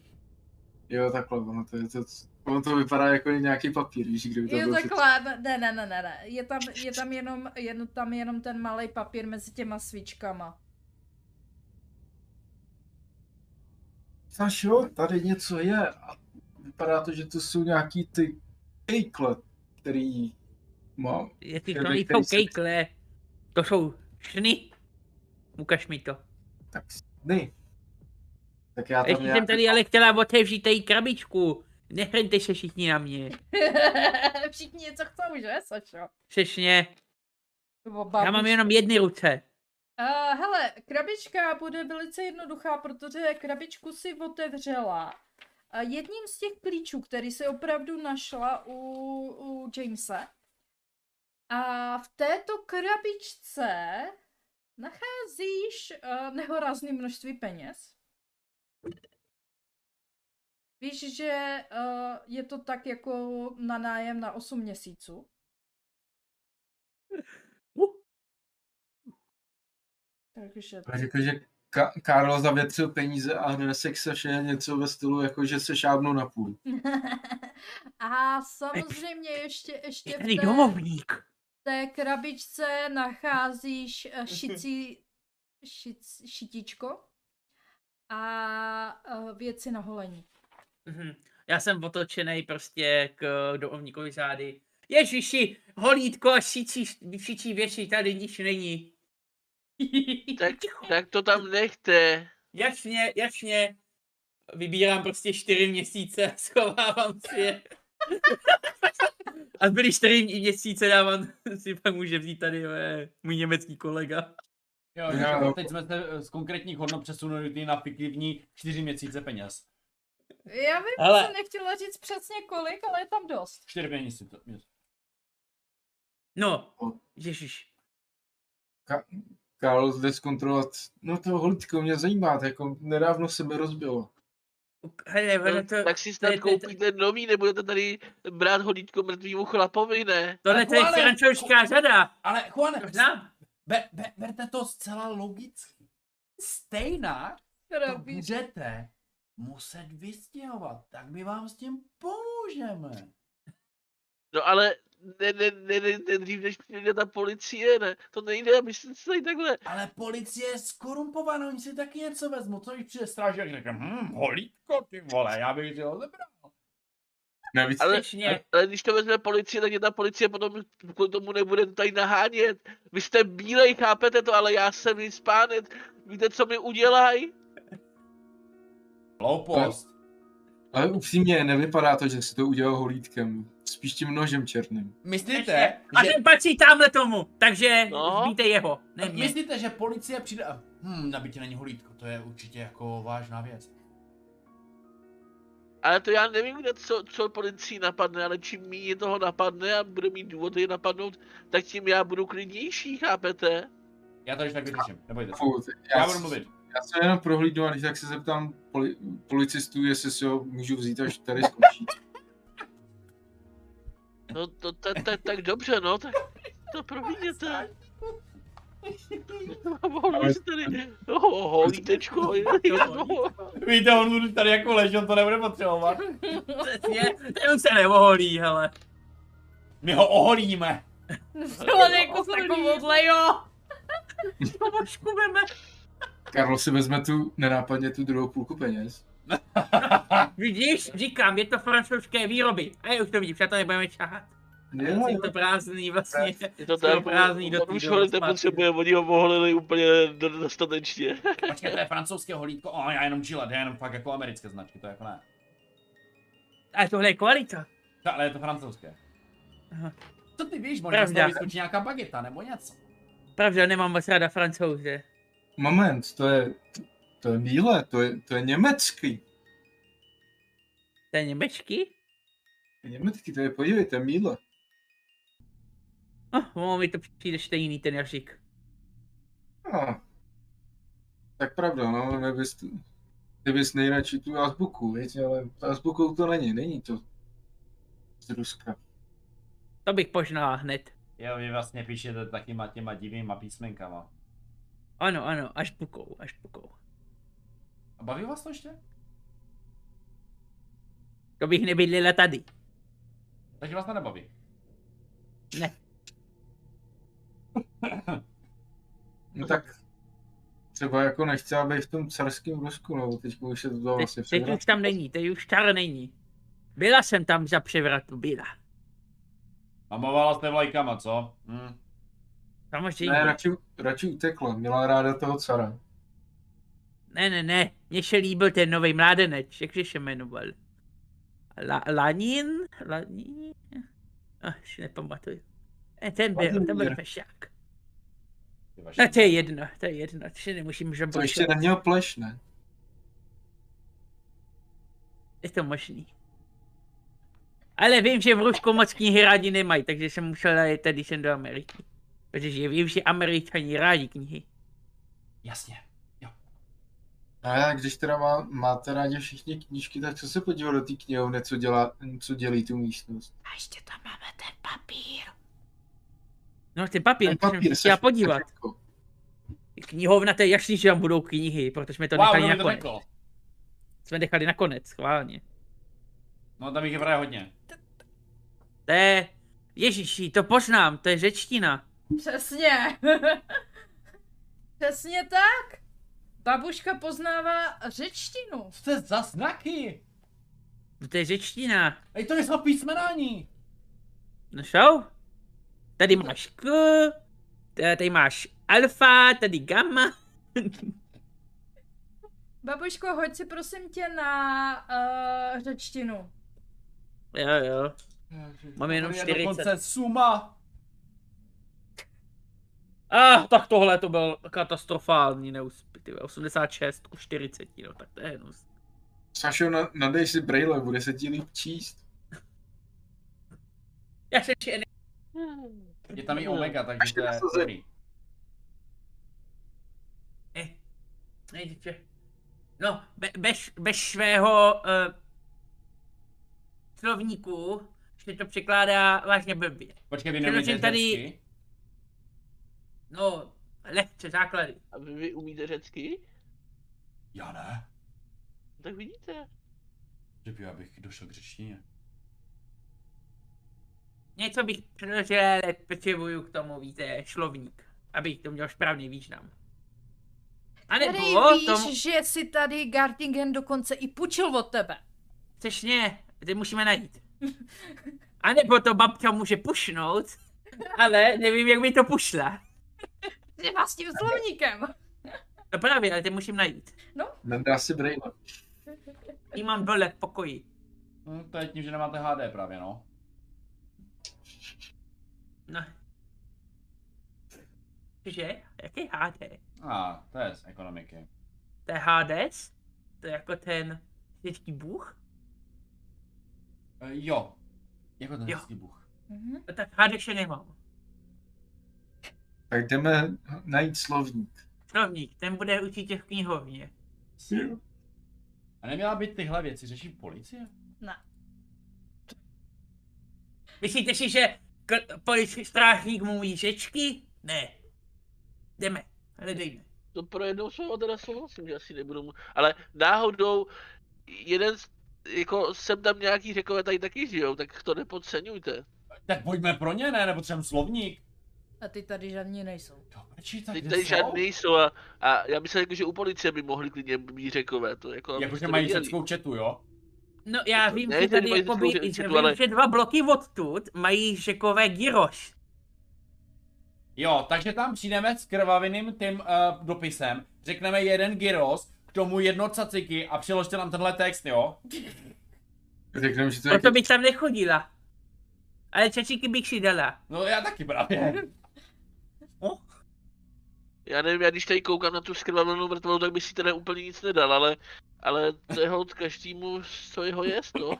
Jo, takhle, ono to, je, to, ono to vypadá jako nějaký papír, víš, kdyby to Jo, takhle, ne, ne, ne, ne, ne. Je tam, je tam jenom, jen, tam jenom ten malý papír mezi těma svíčkama. Znaš jo, tady něco je a vypadá to, že to jsou nějaký ty kejkle, který mám. Jestli to nejsou kejkle, to jsou šny. Ukaž mi to. Tak ne. Tak já tam Ještě nějak... jsem tady ale chtěla otevřít její krabičku. Nehrňte se všichni na mě. Všichni něco chcou, že, Sašo? Přesně. Já mám jenom jedny ruce. Uh, hele, krabička bude velice jednoduchá, protože krabičku si otevřela. A jedním z těch klíčů, který si opravdu našla u, u Jamese. A v této krabičce nacházíš uh, nehorázné množství peněz. Víš, že uh, je to tak jako na nájem na 8 měsíců. Uh, Takže A Řekl, že Ka- Karel zavětřil peníze a se vše něco ve stylu, jako že se šábnou na půl. A samozřejmě ještě, ještě je v té, domovník. té krabičce nacházíš eh, šicí, šic, šitíčko a eh, věci na holení. Mhm. Já jsem otočený prostě k domovníkovi zády. Ježiši, holítko a šičí, šičí věci, tady nic není. Tak, tak to tam nechte. jasně, jasně. Vybírám prostě čtyři měsíce, schovávám si je. A zbyly čtyři měsíce dávám, si pak může vzít tady eh, můj německý kolega. Jo, Já- jo, teď jsme se z konkrétních hodnot přesunuli na fiktivní čtyři měsíce peněz. Já vím, Ale- jsem nechtěla říct přesně kolik, ale je tam dost. Čtyři měsíce. No, O. ježiš. Karl jde zkontrolovat, no to holítko mě zajímá, to jako nedávno se mi rozbilo. Hele, hele, No, to, tak si to snad je- to je- koupíte nový, nebudete tady brát hodítko mrtvýmu chlapovi, ne? tohle to je Ale- francouzská řada. Ale Juane, To be, be, berte to zcela logicky. Stejná to budete muset vystěhovat, tak my vám s tím pomůžeme. No ale ne, ne, ne, ne, ne dřív než přijde ta policie, ne? To nejde, aby se tady takhle. Ale policie je skorumpovaná, oni si taky něco vezmou. Co když přijde strážák a řekne, hm, holítko, ty vole, já bych si ho zebral. Navíc, Ale, Skutečně. ale když to vezme policie, tak je ta policie potom kvůli tomu nebude tady nahánět. Vy jste bílej, chápete to, ale já jsem hispánec. Víte, co mi udělají? Hloupost. Ale upřímně nevypadá to, že si to udělal holítkem, spíš tím nožem černým. Myslíte, A že, ten patří tamhle tomu, takže No. zbíte jeho, ne mě. myslíte, že policie přijde a hm, na bytě není holítko, to je určitě jako vážná věc. Ale to já nevím, kde co, co policii napadne, ale čím méně toho napadne a bude mít důvod je napadnout, tak tím já budu klidnější, chápete? Já to když tak vyřeším, nebojte se. Já, budu mluvit. Já jsem jenom prohlídnu a když tak se zeptám poli, policistů, jestli si ho můžu vzít, až tady skončí. No to tak, tak, tak dobře, no, tak to providíte. Mohli jste tady, oh, holítečko, no. Víte, on bude tady jako leží, on to nebude potřebovat. Přesně, ten se neoholí, hele. My ho oholíme. Ale jako takovouhle, jo. Pobočku veme. Karlo si vezme tu nenápadně tu druhou půlku peněz. Vidíš, říkám, je to francouzské výroby. A já už to vidím, přátelé, nebudeme čahat. Jo, Je to prázdný vlastně. Je to tak, prázdný do on už ho nepotřebuje, oni ho poholili úplně do- dostatečně. Počkej, to je francouzské holítko, o, já jenom Gillette, já jenom fakt jako americké značky, to jako ne. A tohle je kvalita. Ta, ale je to francouzské. Aha. Co ty víš, možná z toho vyskočí nějaká bageta nebo něco. Pravda, nemám moc ráda francouze. Moment, to je, to je míle, to je, to je německý. To je němečky? To je německý, to je, podívejte, míle. Oh, mi to přijde stejný ten jazyk. No. Tak pravda, no, nebys, ty bys nejradši tu azbuku, víš, ale azbukou to není, není to z Ruska. To bych poznal hned. Jo, vy vlastně píšete takýma těma divnýma písmenkama. Ano, ano, až bukou, až bukou. A baví vás to ještě? To bych nebydlela tady. Takže vás to nebaví. Ne. No tak třeba jako nechce, aby v tom carském Rusku, nebo teď už se to Teď, vlastně teď už tam není, teď už tar není. Byla jsem tam za převratu, byla. Mamovala jste vlajkama, co? Hm. Samozřejmě. Ne, radši, radši utekla, měla ráda toho cara. Ne, ne, ne, mně se líbil ten nový mládenec, jak se jmenoval? La, Lanin? Lanin? Ach, si nepamatuju. Eh, Ten byl, ten byl fešák. No to je jedno, to je jedno, to si nemusím To žabrat. ještě neměl pleš, ne? Je to možný. Ale vím, že v Rusku moc knihy rádi nemají, takže jsem musel jet tady sem do Ameriky. Protože vím, že Američani rádi knihy. Jasně. A když teda má, máte rádi všichni knížky, tak co se podívat do té knihovny, co, dělá, co dělí tu místnost? A ještě tam máme ten papír. No ten papír, Ten to papír se chtěla podívat. Jako, Knihovna, to je jasný, že tam budou knihy, protože jsme to Wow, nechali to nakonec. řekl? Jsme nechali nakonec, schválně. No tam jich je právě hodně. To je, ježiši, to poznám, to je řečtina. Přesně. Přesně tak. Babuška poznává řečtinu. Co to je za znaky? To je řečtina. Ej, to nejsou písmenání. No jsou. Tady máš K, tady máš alfa, tady gamma. Babuško, hoď si prosím tě na uh, řečtinu. Jo, jo. Mám jenom To je 40. dokonce suma. Ah, tak tohle to byl katastrofální neúspěch. ty vole, 86 ku 40, no tak to je hnus. Sašo, na, nadej si brejle, bude se ti líp číst. Já se či... Je tam i omega, takže to je dobrý. Eh, nejde, No, be, bez, bez svého uh, slovníku se to překládá vážně blbě. Počkej, vy neumíte tady-? No, lehce základy. A vy, vy umíte řecky? Já ne. Tak vidíte. Že by abych došel k řečtině. Něco bych přeložil, ale potřebuju k tomu, víte, slovník, abych to měl správný význam. A Tady nebo víš, tomu, že si tady Gartingen dokonce i půjčil od tebe. přesně, ty musíme najít. A nebo to babka může pušnout, ale nevím, jak by to pušla. Třeba s tím slovníkem. No právě, ale ty musím najít. Nadá si brejle. Jí mám dole v pokoji. Hm, to je tím, že nemáte HD právě, no. No. Že? Jaký HD? A, ah, to je z ekonomiky. To je Hades? To je jako ten vždycky bůh? E, jo. Jako ten Jo. hezký bůh. Mhm. No tak Hades je nemám. Tak jdeme najít slovník. Slovník, ten bude určitě v knihovně. A neměla by tyhle věci řešit policie? Ne. Myslíte si, že k- polici strážník mluví řečky? Ne. Jdeme, hledejme. To pro jednou slovo teda souhlasím, že asi nebudu mu... Ale náhodou jeden, z- jako jsem tam nějaký řekové tady taky žijou, tak to nepodceňujte. Tak pojďme pro ně, ne? Nepotřebujeme slovník. A ty tady žádní nejsou. Tak kde tady jsou? žádný nejsou a, a já myslím, jako, že u policie by mohli klidně být řekové, to jako... Jakože mají řeckou četu, jo? No já vím, ne, že tady jakoby, že, vím, ale- že dva bloky odtud mají řekové gyroš. Jo, takže tam přijdeme s krvaviným tím uh, dopisem, řekneme jeden gyros, k tomu jedno caciky a přiložte nám tenhle text, jo? Řekneme, že to je Proto bych tam nechodila. Ale čačíky bych si dala. No já taky právě. Já nevím, já když tady koukám na tu skrvavlenou mrtvolu, tak bych si teda úplně nic nedal, ale, ale to je hod každému, co jeho jest, no.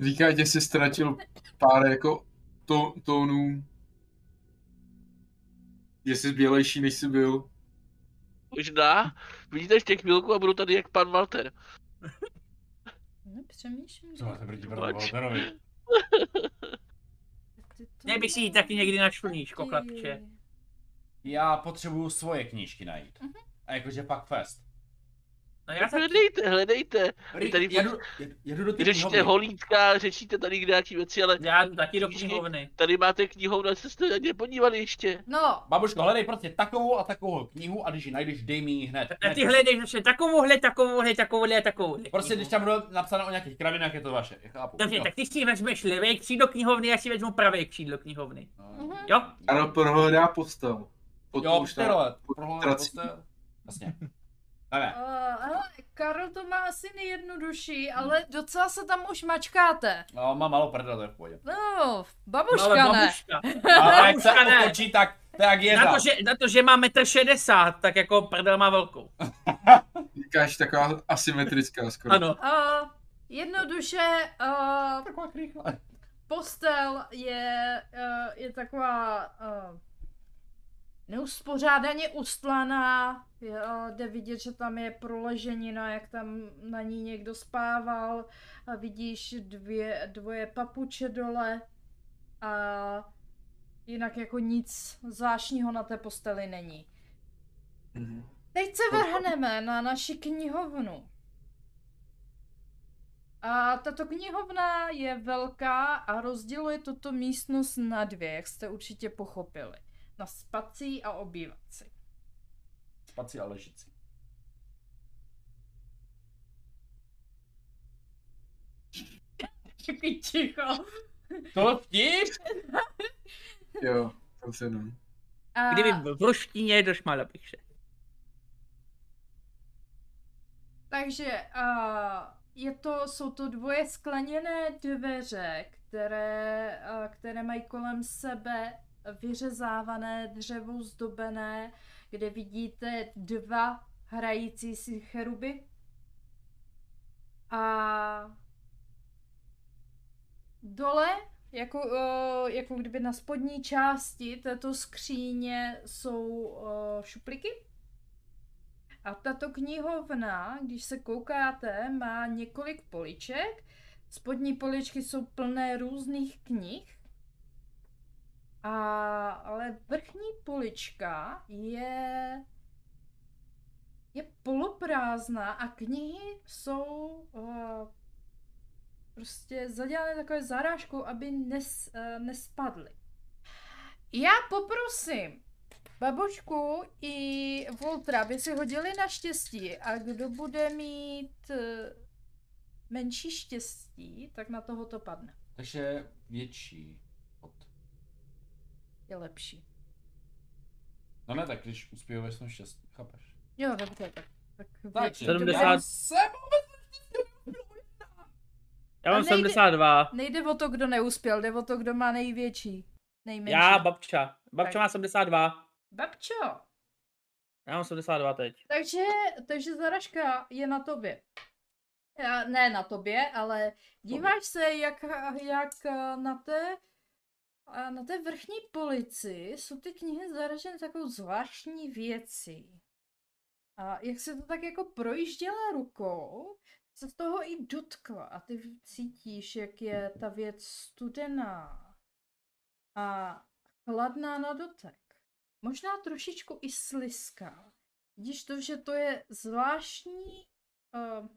Říká, že jsi ztratil pár jako to, tónů. Že jsi bělejší, než jsi byl. Možná, vidíte ještě chvilku a budu tady jak pan Walter. Nepřemýšlím. Co máte proti panu Proč? Walterovi? Si ji taky někdy našel nížko, chlapče. Já potřebuju svoje knížky najít. A jakože pak fest. No já Tak hledejte, hledejte. Vy tady jedu, jedu, do řešíte knihovny. holítka, řešíte tady nějaký věci, ale Já jdu taky do knihovny. tady máte knihovnu, ale jste se na ně podívali ještě. No, Babuško, hledej prostě takovou a takovou knihu a když ji najdeš, dej mi ji hned. A ty hledej zase takovouhle, takovouhle, takovouhle, takovouhle. Prostě knihu. když tam bude napsáno o nějakých kravinách, je to vaše. Já chápu. Dobře, Jo. tak ty si vezmeš levé křídlo knihovny, já si vezmu pravé křídlo knihovny. No. Jo? Ano, prohledá postel. Potom Jo, postel. Jasně. Ne, uh, hele, Karel to má asi nejjednodušší, ale docela se tam už mačkáte. No, mám malou prdel, to je v pohodě. No, babuška Ale ne. babuška. A jak se Babuška ne. otočí, tak to je Na to, že, na to, že má 1,60 m, tak jako prdel má velkou. Říkáš taková asymetrická skoro. Ano. Uh, jednoduše, uh, Taková rychle. postel je, uh, je taková uh, neuspořádaně ustlaná. Jde vidět, že tam je proleženina, jak tam na ní někdo spával. A vidíš dvě, dvoje papuče dole. A jinak jako nic zvláštního na té posteli není. Mhm. Teď se vrhneme na naši knihovnu. A tato knihovna je velká a rozděluje tuto místnost na dvě, jak jste určitě pochopili. Na spací a obývací. Spací a ležící. Takový ticho. To vtip? Jo, to se dám. A Kdyby byl v ruštině, došmala bych se. Takže a, je to, jsou to dvoje skleněné dveře, které, a, které mají kolem sebe vyřezávané dřevo zdobené, kde vidíte dva hrající si cheruby. A dole, jako, o, jako kdyby na spodní části této skříně jsou o, šupliky. A tato knihovna, když se koukáte, má několik poliček. Spodní poličky jsou plné různých knih. A, ale vrchní polička je je poloprázdná a knihy jsou uh, prostě zadělané takové zarážkou, aby nes, uh, nespadly. Já poprosím babočku i Voltra, aby si hodili na štěstí a kdo bude mít uh, menší štěstí, tak na toho to padne. Takže větší. Je lepší. No ne, tak když uspěješ, jsem šťastný, chápeš? Jo, dobře, tak. tak Takže, větší. 70. já jsem Já mám nejde- 72. Nejde o to, kdo neuspěl, jde o to, kdo má největší. Nejmenší. Já, babča. Babča Tak. má 72. Babčo, Já mám 72 teď. takže, takže zaražka je na tobě. Já- Ne na tobě, ale díváš se, jak, jak na té a na té vrchní polici jsou ty knihy zaraženy takovou zvláštní věcí. A jak se to tak jako projížděla rukou, se toho i dotkla a ty cítíš, jak je ta věc studená a chladná na dotek. Možná trošičku i slizká. Vidíš to, že to je zvláštní, uh,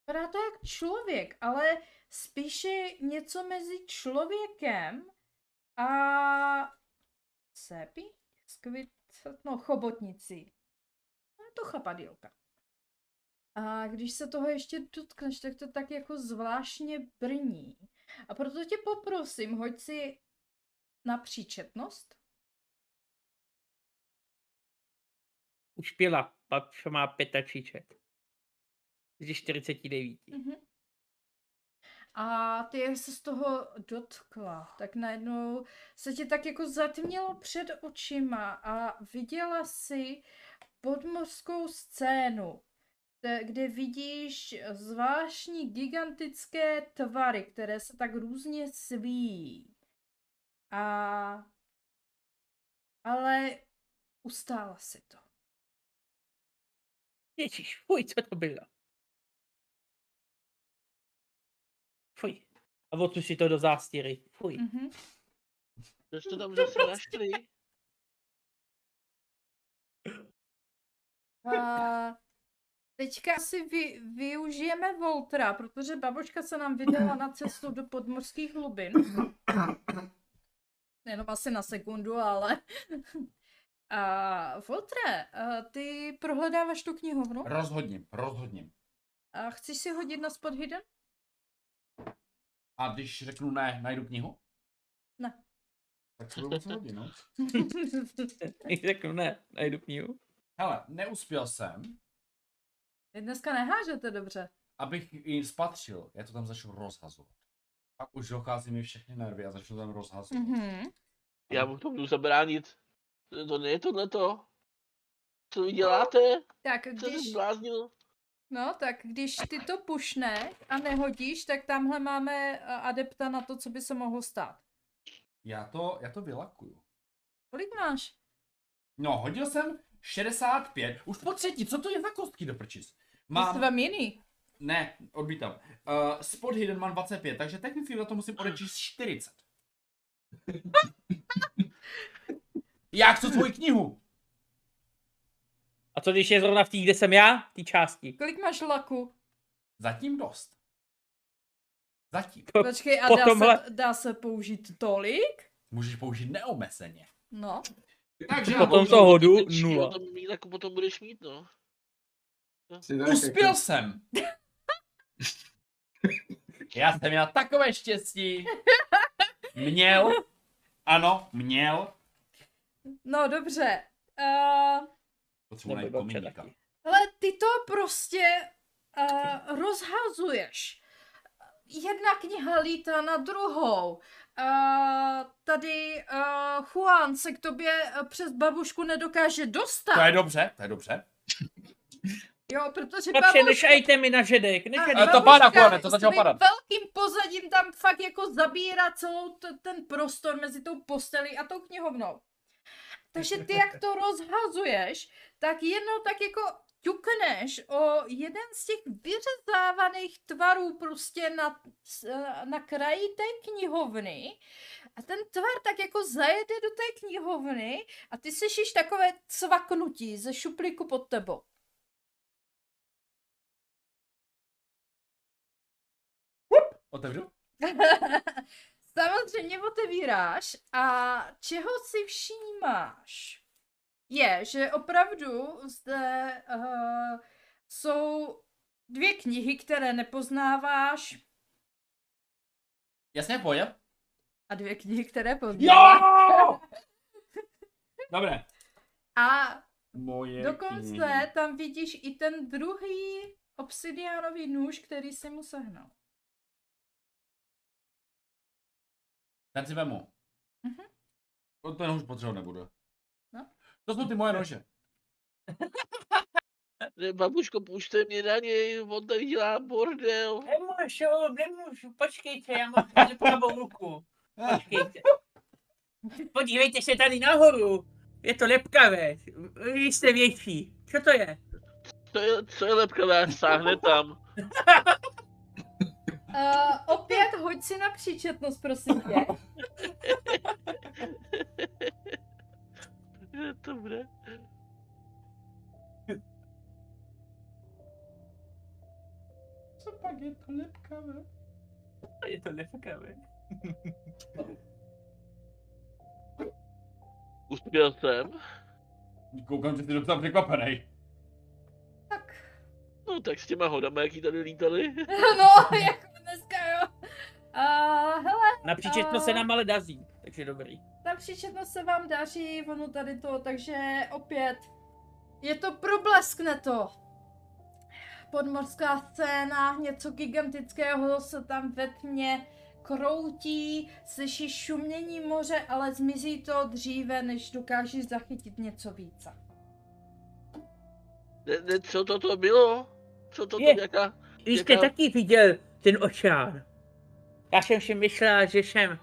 vypadá to jak člověk, ale spíše něco mezi člověkem a sepi? Skvit, no chobotnicí. No, je to chapadílka. A když se toho ještě dotkneš, tak to tak jako zvláštně brní. A proto tě poprosím, hoď si na příčetnost. Už pila. Babča má 35. Z 49. Mhm. A ty, jak se z toho dotkla, tak najednou se ti tak jako zatmělo před očima a viděla si podmořskou scénu, kde- vidíš zvláštní gigantické tvary, které se tak různě svíjí. A... Ale ustála si to. Ježíš, fuj, co to bylo? A odsuň si to do zástěry. Fuj. Mhm. Co jste tam zase našli? A teďka si vy, využijeme Voltra, protože babočka se nám vydala na cestu do podmořských hlubin. Jenom asi na sekundu, ale... A Voltre, a ty prohledáváš tu knihovnu Rozhodně, rozhodně. a chceš si hodit na spot hidden? A když řeknu ne, najdu knihu? Ne. Tak to bylo hodin, no. Řeknu ne, najdu knihu. Hele, neuspěl jsem, Vy dneska nehážete dobře. abych ji spatřil, já to tam začnu rozhazovat. Pak už dochází mi všechny nervy a začnu tam rozhazovat. Mhm. Já mu to budu zabránit. To- To není tohleto. Co vy děláte? Tak Co jsi když, zbláznil? No, tak když ty to pušne a nehodíš, tak tamhle máme a, adepta na to, co by se mohlo stát. Já to, já to vylakuju. Kolik máš? No, hodil jsem 65, už po třetí, co to je za kostky do prčis? Mám... Jsi Mám, vám jiný. ne, odmítám. Uh, spot hidden mám 25, takže technicky za to musím odečíst 40. Já chci svoji knihu. A co když je zrovna v té, kde jsem já? V té části. Kolik máš laku? Zatím dost. Zatím. Počkej, a po dá, tomhle- se, dá se použít tolik? Můžeš použít neomezeně. No. Takže Potom to hodu nula. tak potom budeš mít, no. Tak Uspěl jsem. Já jsem měl takové štěstí. Měl. Ano, měl. No dobře. Uh, Potřebuji Nebo najít komíníka. ale ty to prostě uh, rozhazuješ. Jedna kniha lítá na druhou. Uh, tady uh, Juan se k tobě přes babušku nedokáže dostat. To je dobře, to je dobře. Jo, protože Tak babuška... nešajte mi na žedek, nešajte. Ale to padá, Juane, to začalo padat. velkým pozadím tam fakt jako zabírá celou t- ten prostor mezi tou postelí a tou knihovnou. Takže ty, jak to rozhazuješ, tak jednou tak jako ťukneš o jeden z těch vyřezávaných tvarů prostě na, na kraji té knihovny a ten tvar tak jako zajede do té knihovny a ty slyšíš takové cvaknutí ze šuplíku pod tebou. Otevřu? Samozřejmě otevíráš a čeho si všímáš, je, že opravdu zde uh, jsou dvě knihy, které nepoznáváš Jasně, pojď. a dvě knihy, které poznáváš. Jo! Dobré. A Moje dokonce tam vidíš i ten druhý obsidiánový nůž, který si mu sehnal. Ten si vemu. Mhm. To Ten už potřebovat nebudu. No. To jsou ty moje nože. Ne, babuško, pušte mě na něj, on tady dělá bordel. Nemůžu, nemůžu, počkejte, já mám tady pravou ruku. Počkejte. Podívejte se tady nahoru. Je to lepkavé. Vy jste větší. Co to je? Co je, co je lepka, sáhne tam. Uh, opět hoď si na příčetnost, prosím tě. Je to bude. Co pak je to lepkavé? Je to lepkavé. Uspěl jsem. Koukám, že jsi docela překvapený. Tak, No tak s těma hodama, jaký tady lítali. no, jako. Uh, hele, Na příčetnost se A- nám ale daří, takže dobrý. ta příčetnost se vám daří, ono tady to, takže opět je to probleskne to. Podmorská scéna, něco gigantického se tam ve tmě kroutí, slyšíš šumění moře, ale zmizí to dříve, než dokážeš zachytit něco více. Ne, ne, co to to bylo? Co to to Je. jaká? Vy jste Jaká- taky viděl ten očár. Já jsem si myslela, že jsem...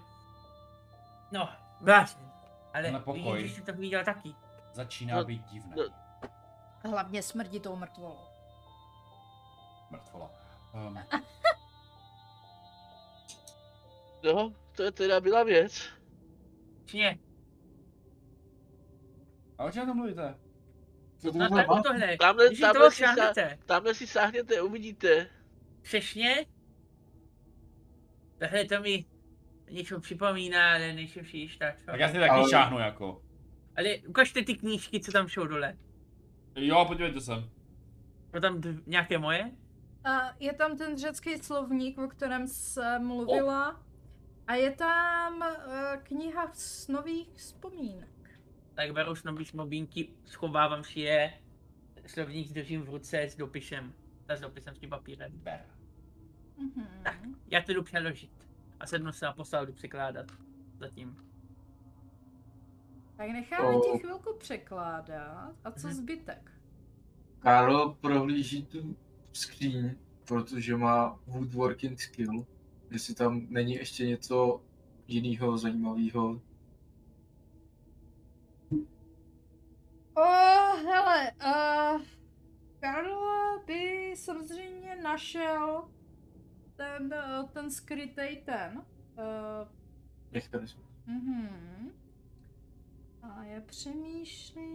No, blázen. Ale Na pokoj. vidím, že jsi to viděl taky. Začíná No, být divné. no. Hlavně smrdí tou mrtvolou. Mrtvola. Um, No, to je teda byla věc. Přesně. a o čem to mluvíte? Co to No, tak tohle. Tamhle, tamhle si, tamhle si sáhněte, uvidíte. Přesně. Tohle to mi něco připomíná, ale nejsem si jistá, co. Tak já si taky Ale- šáhnu jako. Ale ukažte ty knížky, co tam jsou dole. Jo, podívejte se. Jsou tam dv- nějaké moje? A je tam ten řecký slovník, o kterém se mluvila. A je tam uh, kniha z nových vzpomínek. Tak beru snový smobínky, schovávám si je, slovník držím v ruce s dopisem. Ta s dopisem s tím papírem. Ber. Mhm. Já to jdu přeložit. A sednu se a postavu jdu překládat. Zatím. Tak necháme O. ti chvilku překládat. A co Mhm. zbytek? Karlo prohlíží tu skříň, protože má woodworking skill. Jestli tam není ještě něco jiného zajímavého. O, hele, uh, Karl by samozřejmě našel ten, eh, ten skrytej ten. Uh, Mechanismus. mhm. A já přemýšlím...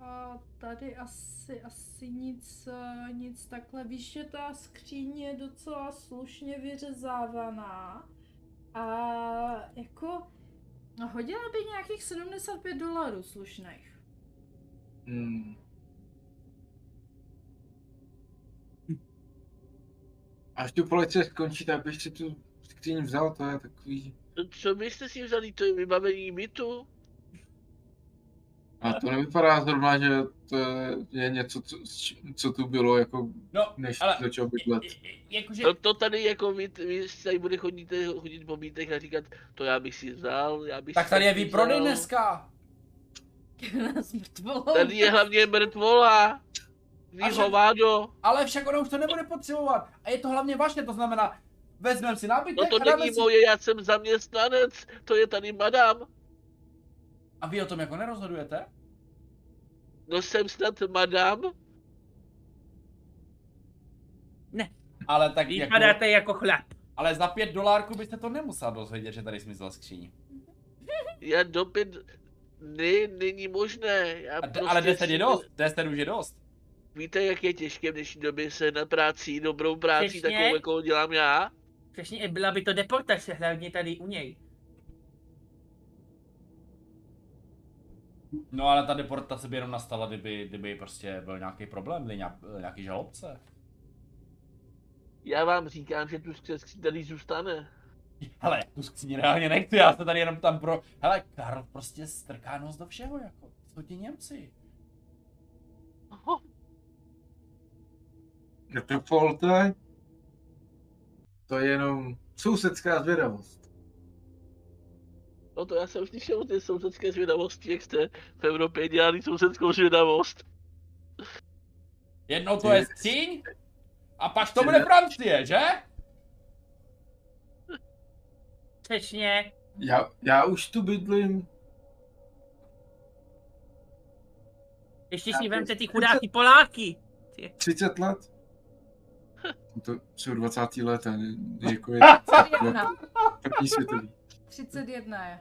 A tady asi, asi nic, eh, nic takhle. Víš, že ta skříň je docela slušně vyřezávaná. A jako hodila by nějakých 75 dolarů slušných. Hmm. Až tu policie skončí, tak bych si tu skříň vzal, to je takový... Co byste si vzali, to je vybavení bytu? A to nevypadá zrovna, že to je něco, co, co tu bylo, jako No, než ale- začal bydlet. jakože, To, to tady jako vy, vy tady bude chodit, chodit po mítech a říkat, to já bych si vzal, já bych tak si tady je výprodej dneska. Tady je hlavně mrtvola. Že- hovado. Ale však ona už to nebude potřebovat. A je to hlavně vaše, to znamená, vezmeme si nábytek No to a dáme není si... moje, já jsem zaměstnanec, to je tady madam. A vy o tom jako nerozhodujete? No jsem snad madam. Ale tak jako, Vypadáte jako chlap. ale za pět dolárků byste to nemusel dozvědět, že tady zmizela skříň. Já dopět... Ne, není možné. Já A d- prostě ale 10 je dost, 10 už je dost. Víte, jak je těžké v dnešní době se na práci, dobrou práci, Přesně. takovou, jakou dělám já? Přesně, byla by to deportace, hlavně tady u něj. No ale ta deportace by jenom nastala, kdyby, kdyby prostě byl nějaký problém, kdyby nějak- nějaký žalobce. Já vám říkám, že tu skřesky tady zůstane. Hele, tu skříň reálně nechci, já se tady jenom tam pro... Hele, Karl prostě strká nos do všeho, jako. Jsou ti Němci. Je to je jenom sousedská zvědavost. No to já jsem slyšel ty sousedské zvědavosti, jak jste v Evropě dělali sousedskou zvědavost. Jednou to je skříň, a pak to bude Francie, že? Přesně. Já, já už tu bydlím. Ještě si vemte ty chudáky Poláky. 30 let. To jsou 20. let a ne- jako je 31. první světový. 31 je.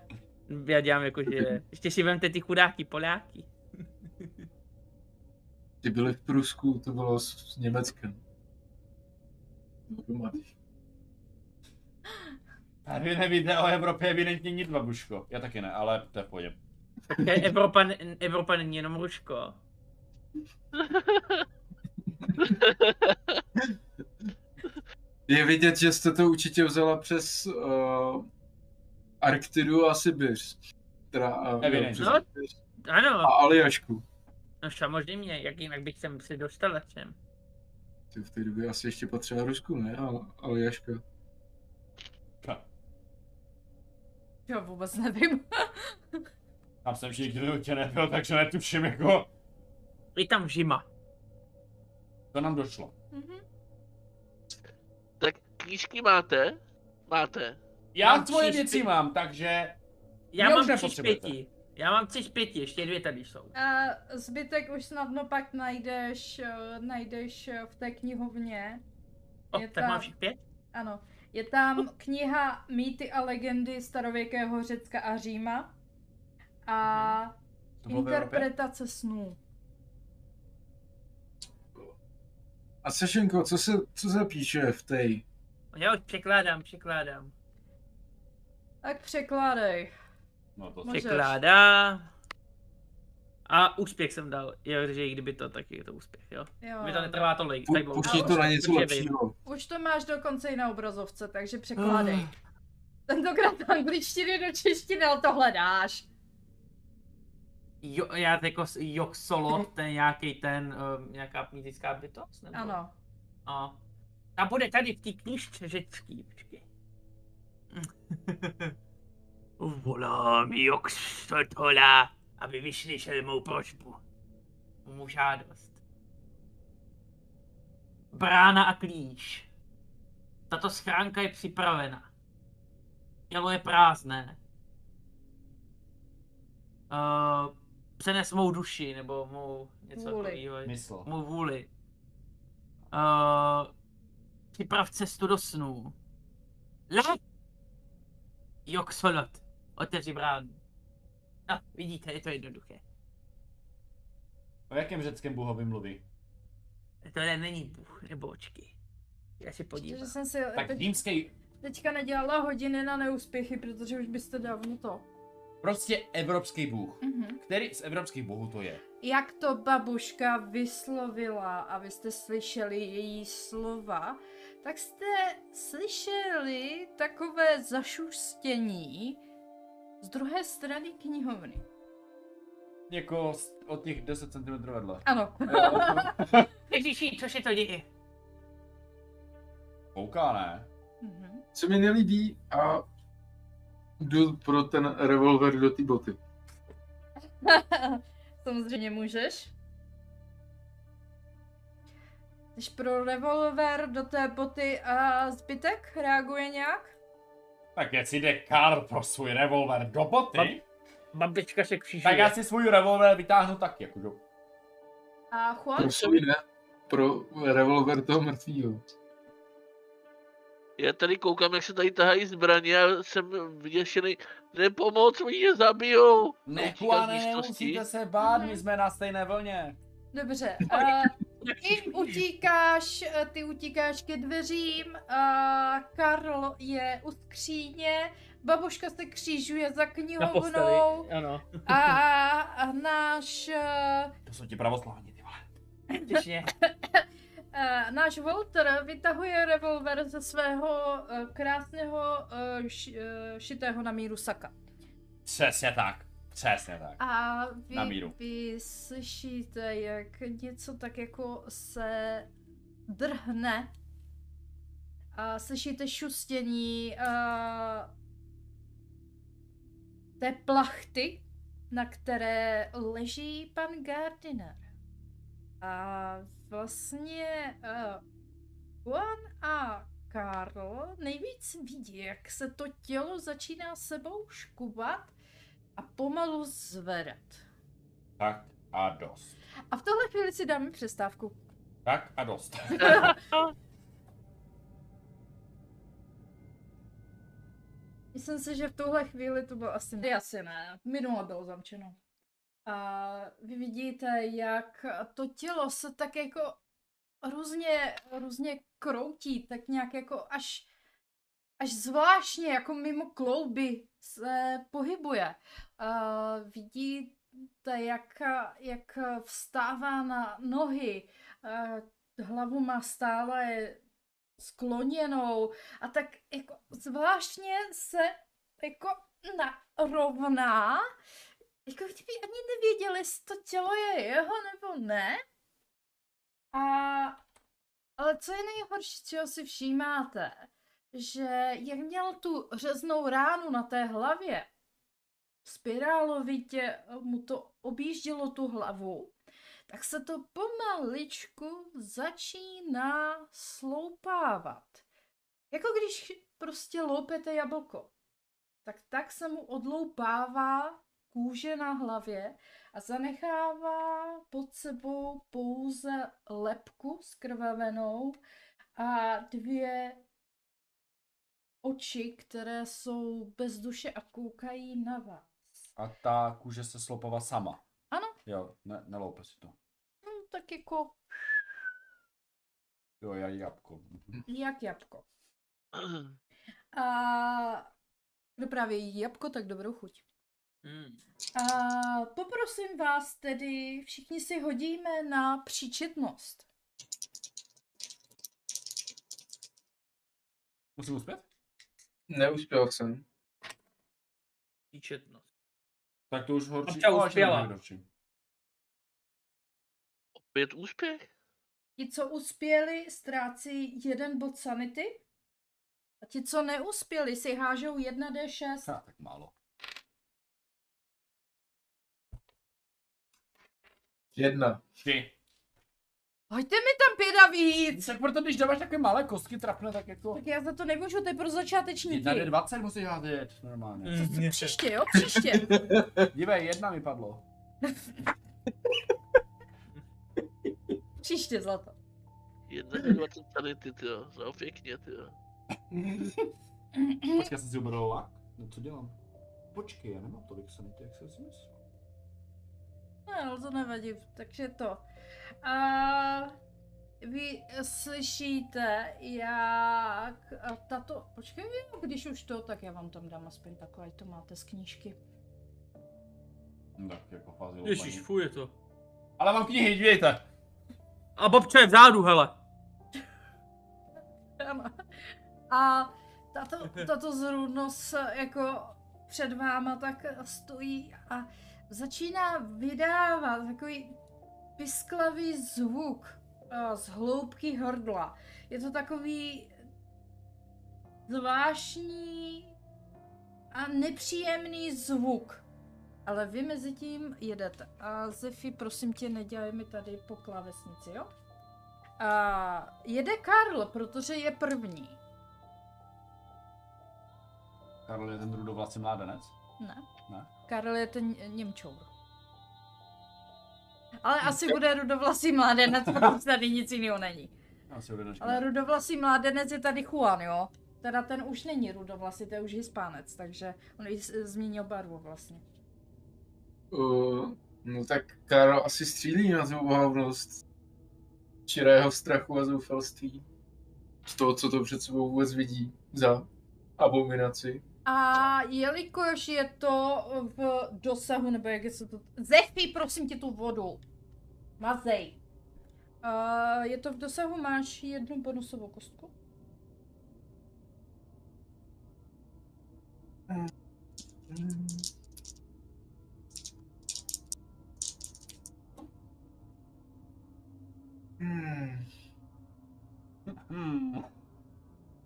Já dělám jako, že ještě si vemte ty chudáky Poláky. Ty byli v Prusku, to bylo s, s Německem. A vy nevíte o Evropě evidentně nic, babuško. Já taky ne, ale to je v pohodě. Evropa, Evropa není jenom Rusko. Je vidět, že jste to určitě vzala přes uh, Arktidu a Sibiř. Teda, uh, No. Sibiř Ano, a Aljašku. no samozřejmě, jak jinak bych sem se dostala sem. Ty v té době asi ještě patřila Rusku, ne? Al- Aljaška. Jo, vůbec nevím. Tam jsem ještě nikdy tě nebyl, takže netuším jako... Je tam zima. To nám došlo. Mhm. Knížky máte? Máte. Já Mám svoje tři věci špi- mám, takže... Já mám tři pěti. Já mám tři z pěti, ještě dvě tady jsou. A zbytek už snadno pak najdeš, eh, najdeš eh, v té knihovně. O, Je tak tam- mám všech pět? Ano, je tam kniha Mýty a legendy starověkého Řecka a Říma a Evropě? interpretace snů. A Sešenko, co se, co se píše v té? Já už překládám, překládám. Tak překládej. No to Můžeš. Překládá. A úspěch jsem dal. Jo, že i kdyby to, tak je to úspěch, jo. Jo. Mi to netrvá tolik. Pu, tak. Pušti to na něco lepšího. Už to máš dokonce i na obrazovce, takže překládej. Ah. Tentokrát angličtiny do češtiny, ale to hledáš. Jo, já jako Joxolot, ten nějaký ten, um, nějaká mýtická bytost? Nebo? Ano. A ta bude tady v té knižce řecký, počkej. Volám Joxotola, aby vyslyšel mou prožbu. Mou žádost. Brána a klíč. Tato schránka je připravena. Tělo je prázdné. Uh, přenes mou duši, nebo mou něco Vůli. takového. Mou vůli. Uh, připrav cestu do snů. Le! Joxolot. Otevři bránu. No, vidíte, je to jednoduché. O jakém řeckém bohovi mluví? Tohle není Bůh, nebo očky. Já si Že podívám. jsem si Tak teď, římský, teďka nedělala hodiny na neúspěchy, protože už byste dávno to. prostě evropský bůh. Mhm. Který z evropských bohů to je? Jak to babuška vyslovila a vy jste slyšeli její slova, tak jste slyšeli takové zašustění z druhé strany knihovny. jako od těch 10 cm vedle. Ano. Ježíši, co se to děje? Kouká, ne? Mhm. Se mi nelíbí a jdu pro ten revolver do té boty. Samozřejmě můžeš. Jdeš pro revolver do té boty a zbytek reaguje nějak? Tak jestli jde Karl pro svůj revolver do boty, Babička se tak křížuje. já si svůj revolver vytáhnu taky, jako do... A Juan? Pro svůj ne, pro revolver toho mrtvýho. Já tady koukám, jak se tady tahají zbraně a jsem vyděšený. Nepomoc, oni mě zabijou. Ne, Juane, místnosti. nemusíte se bát, my jsme na stejné vlně. Dobře. Uh, ty utíkáš, eh, ty utíkáš ke dveřím, a Karl je u skříně, babuška se křížuje za Na knihovnou posteli, ano. a, a náš, eh, To jsou ti pravoslavní, ty vole. Eh, náš Walter vytahuje revolver ze svého eh, krásného eh, š, eh, šitého na míru saka. Přesně tak, přesně tak. A Na vy, míru. vy slyšíte, jak něco tak jako se drhne. A slyšíte šustění a té plachty, na které leží pan Gardiner. A vlastně uh, Juan a Karl nejvíc vidí, jak se to tělo začíná sebou škubat a pomalu zvedat. Tak a dost. A v tohle chvíli si dáme přestávku. Tak a dost. Myslím si, že v tuhle chvíli to bylo asi ne. Asi ne. Minule bylo zamčeno. A vy vidíte, jak to tělo se tak jako různě, různě kroutí, tak nějak jako až, až zvláštně, jako mimo klouby se pohybuje. A vidíte, jak, jak vstává na nohy, a hlavu má stále skloněnou a tak jako zvláštně se jako narovná, jako kdyby ani nevěděli, jestli to tělo je jeho nebo ne. A ale co je nejhorší, čeho si všímáte, že jak měl tu řeznou ránu na té hlavě, spirálovitě mu to objíždělo tu hlavu, tak se to pomaličku začíná sloupávat. Jako když prostě loupete jablko. Tak tak se mu odloupává kůže na hlavě a zanechává pod sebou pouze lepku skrvavenou a dvě oči, které jsou bez duše a koukají na vás. A ta kůže se slopava sama. Ano. Jo, ne, neloupe si to. Hm, tak jako Jo, já jabko. Jak jabko. A kdo právě jí jabko, tak dobrou chuť. Hmm. A poprosím vás tedy, všichni si hodíme na příčetnost. Musím uspět? Neuspěl jsem. Výčetnost. Tak to už horší. Babča o, až uspěla. nevím. Opět úspěch? Ti, co uspěli, ztrácí jeden bod sanity. A ti, co neuspěli, si hážou 1d6. Ha, tak málo. Jedna. Tři. Hoďte mi tam pět a víc! Tak proto, když dáváš takové malé kostky trapné, tak jako... Tak já za to nemůžu, to je pro začátečníky. 1 d 20 musíš házet normálně. Hmm. Příště, jo, příště. Dívej, jedna mi padlo. Příště, zlato. 21 sanity, tyjo. Za pěkně, tyjo. Počkej, já jsem si ubral lak? No co dělám? Počkej, já nemám tolik sanity, jak jsem si myslel. No, ale to nevadí, takže to. A vy slyšíte, jak tato, počkej, když už to, tak já vám tam dám aspoň ať to máte z knížky. No, tak jako fázi Ježíš, lopaní. fuj je to. Ale mám knihy, dívejte. A babča je vzadu, hele. A tato, tato zrůdnost jako před váma tak stojí a začíná vydávat takový pisklavý zvuk eh, z hloubky hrdla. Je to takový zvláštní a nepříjemný zvuk. Ale vy mezi tím jedete. A Zefi, prosím tě, nedělej mi tady po klávesnici, jo? A jede Karl, protože je první. Karol je ten rudovlasý mládenec. Ne. Ne? Karel je ten Němčour. Ale asi bude rudovlasý mládenec, protože tady nic jiného není. Asi vydačka. Ale rudovlasý mládenec je tady Juan, jo? Teda ten už není rudovlasý, to je už hispánec, takže on změnil barvu vlastně. Uh, no tak Karel asi střílí na tu ohavnost čirého strachu a zoufalství. Z toho, co to před sebou vůbec vidí za abominaci. A jelikož je to v dosahu, nebo jak je se to... Zefi, prosím tě tu vodu. Mazej. Uh, je to v dosahu, máš jednu bonusovou kostku? Hmm. Hmm.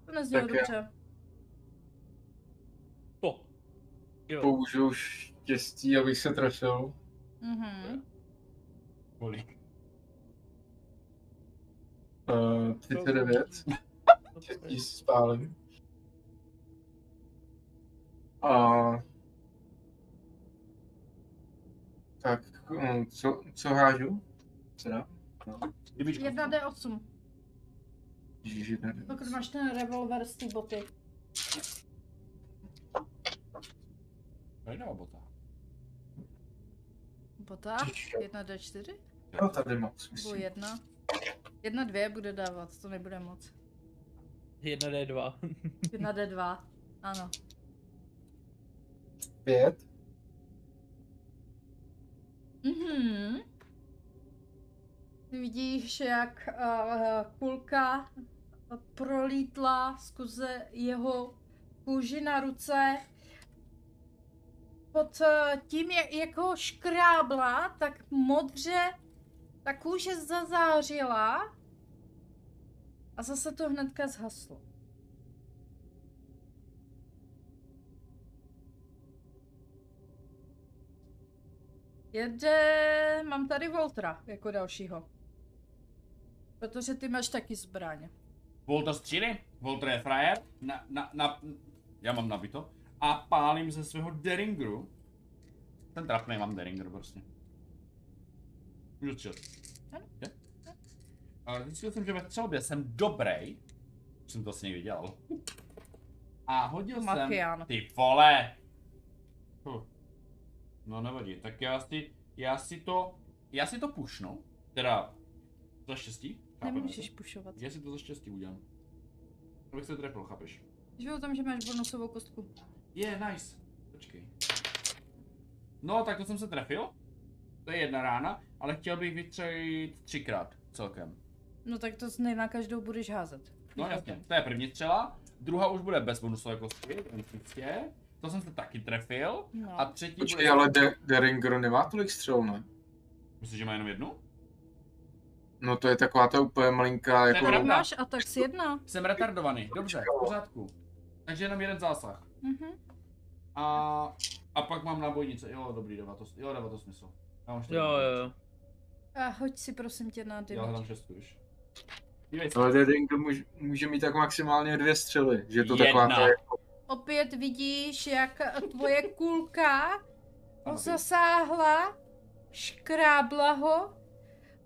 To neznělo dobře. Jo. Použiju štěstí, abych se trefil. Mhm. Kolik? Uh, 39. Štěstí spálím. A... Tak, no, co, co hážu? Teda? No, Kdybyčko. 1D8. Ježiš, jedna Pokud máš ten revolver z té boty. Tady dává bota. Bota? 1D4? Jo, tady mám Nebo smysl. jedna? Jedna, dvě bude dávat, to nebude moc. 1D2. 1D2. Ano. Pět. Mhm. Ty vidíš, jak uh, kulka prolítla skrze jeho kůži na ruce. Pod uh, tím, jak, jak ho škrábla, tak modře ta kůže zazářila a zase to hnedka zhaslo. Jede... Mám tady Voltra jako dalšího. Protože ty máš taky zbraň. Volta stříly, Volta je frajer, na, na, na, já mám nabito, a pálím ze svého Deringru. Ten trapný mám Deringer prostě. Můžu střílet. Ano. Je? Ale zjistil jsem, že ve střelbě jsem dobrý. Už jsem to asi někdy dělal. A hodil jsem... Mafián. Ty vole! Huh. No nevadí, tak já si, já si to, já si to pušnu. Teda, za štěstí. Nemůžeš pušovat. Já si to za štěstí udělám. Abych se trefil, chápeš? Že o tom, že máš bonusovou kostku. Je, yeah, nice. Počkej. No, tak to jsem se trefil. To je jedna rána, ale chtěl bych vytřelit třikrát celkem. No tak to na každou budeš házet. No jasně, to je první střela. Druhá už bude bez bonusové kostky, logicky. To jsem se taky trefil. No. A třetí Počkej, bude... ale De- Deringer nemá tolik střel, ne? Myslíš, že má jenom jednu? No to je taková ta úplně malinká, jako... pravda. máš a tak si jedna. Jsem retardovaný, dobře, v pořádku. Takže jenom jeden zásah. Mhm. A, a pak mám nábojnice, jo dobrý, dává to, jo dává to smysl. Já mám Jo, jo, jo. A hoď si prosím tě na Já damage. hledám šestku už. Ale Deringer může, může mít tak maximálně dvě střely, že je to taková Jedna. ta jako... Opět vidíš, jak tvoje kulka ho zasáhla, škrábla ho,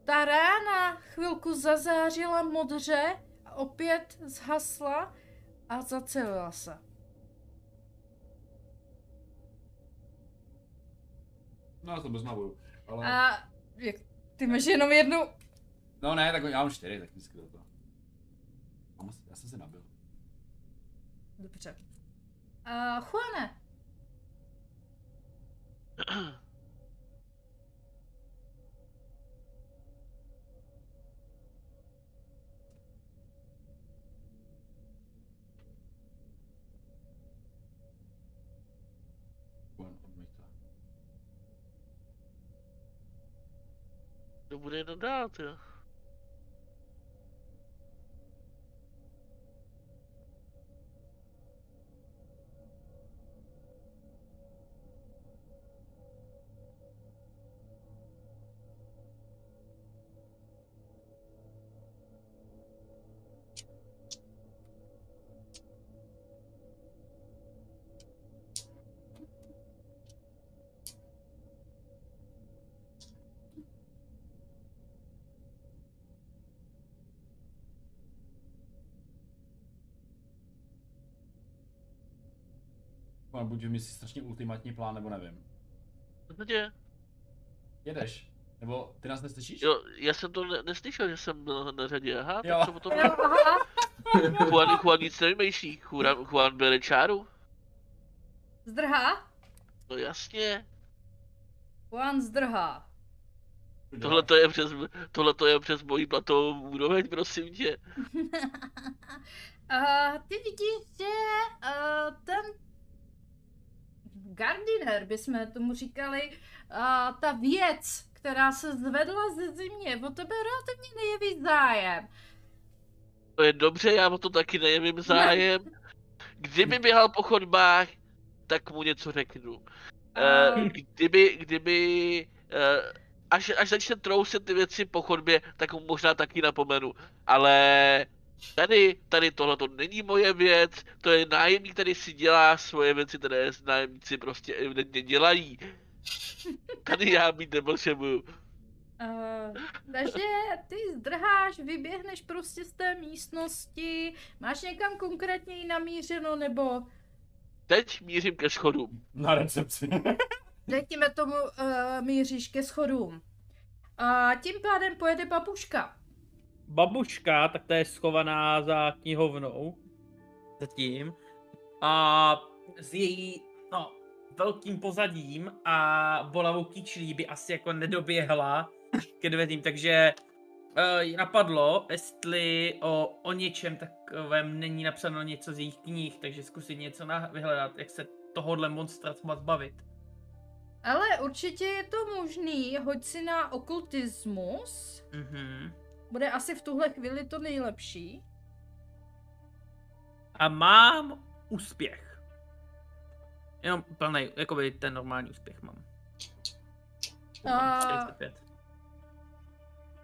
ta rána chvilku zazářila modře a opět zhasla a zacelila se. No já jsem bez nábojů. Ale... A jak, ty máš jenom jednu, No ne, tak já mám čtyři, tak. Mám asi- Já jsem se nabil. Dobře. A Juane, To bude jenom No, buď vymyslíš strašně ultimátní plán, nebo nevím. Co se děje? Jedeš? Nebo ty nás neslyšíš? Jo, já jsem to ne- neslyšel, že jsem byl na řadě, aha, Jo. tak co potom. Juan, Juan nic nevymýšlí, Juan, Juan bere čáru? Zdrhá? No jasně, Juan zdrhá. tohle to je přes, tohle to je přes mojí platovou úroveň, prosím tě. A ty vidíš, že uh, ten Gardiner, bychom tomu říkali, uh, ta věc, která se zvedla ze země, o tebe relativně nejeví zájem. To je dobře, já o to taky nejevím zájem. Kdyby běhal po chodbách, tak mu něco řeknu. Eh, kdyby, kdyby, eh, až, až začne trousit ty věci po chodbě, tak mu možná taky napomenu. Ale tady, tady tohle to není moje věc, to je nájemník, který si dělá svoje věci, které nájemníci prostě evidentně dělají. Tady já být nepotřebuju. Uh, takže ty zdrháš, vyběhneš prostě z té místnosti, máš někam konkrétně namířeno, nebo Teď mířím ke schodům. Na recepci. řekněme tomu uh, míříš ke schodům. A tím pádem pojede babuška. Babuška, tak ta je schovaná za knihovnou. Zatím. A s její, no, velkým pozadím a bolavou kyčlí by asi jako nedoběhla ke dveřím, takže uh, jí napadlo, jestli o, o něčem takovém není napsáno něco z jejich knih, takže zkusit něco na, vyhledat, jak se tohohle monstra třeba zbavit. Ale určitě je to možný, hoď si na okultismus. Mhm. Bude asi v tuhle chvíli to nejlepší. A mám úspěch. Jenom plný, jakoby ten normální úspěch mám. A- 45.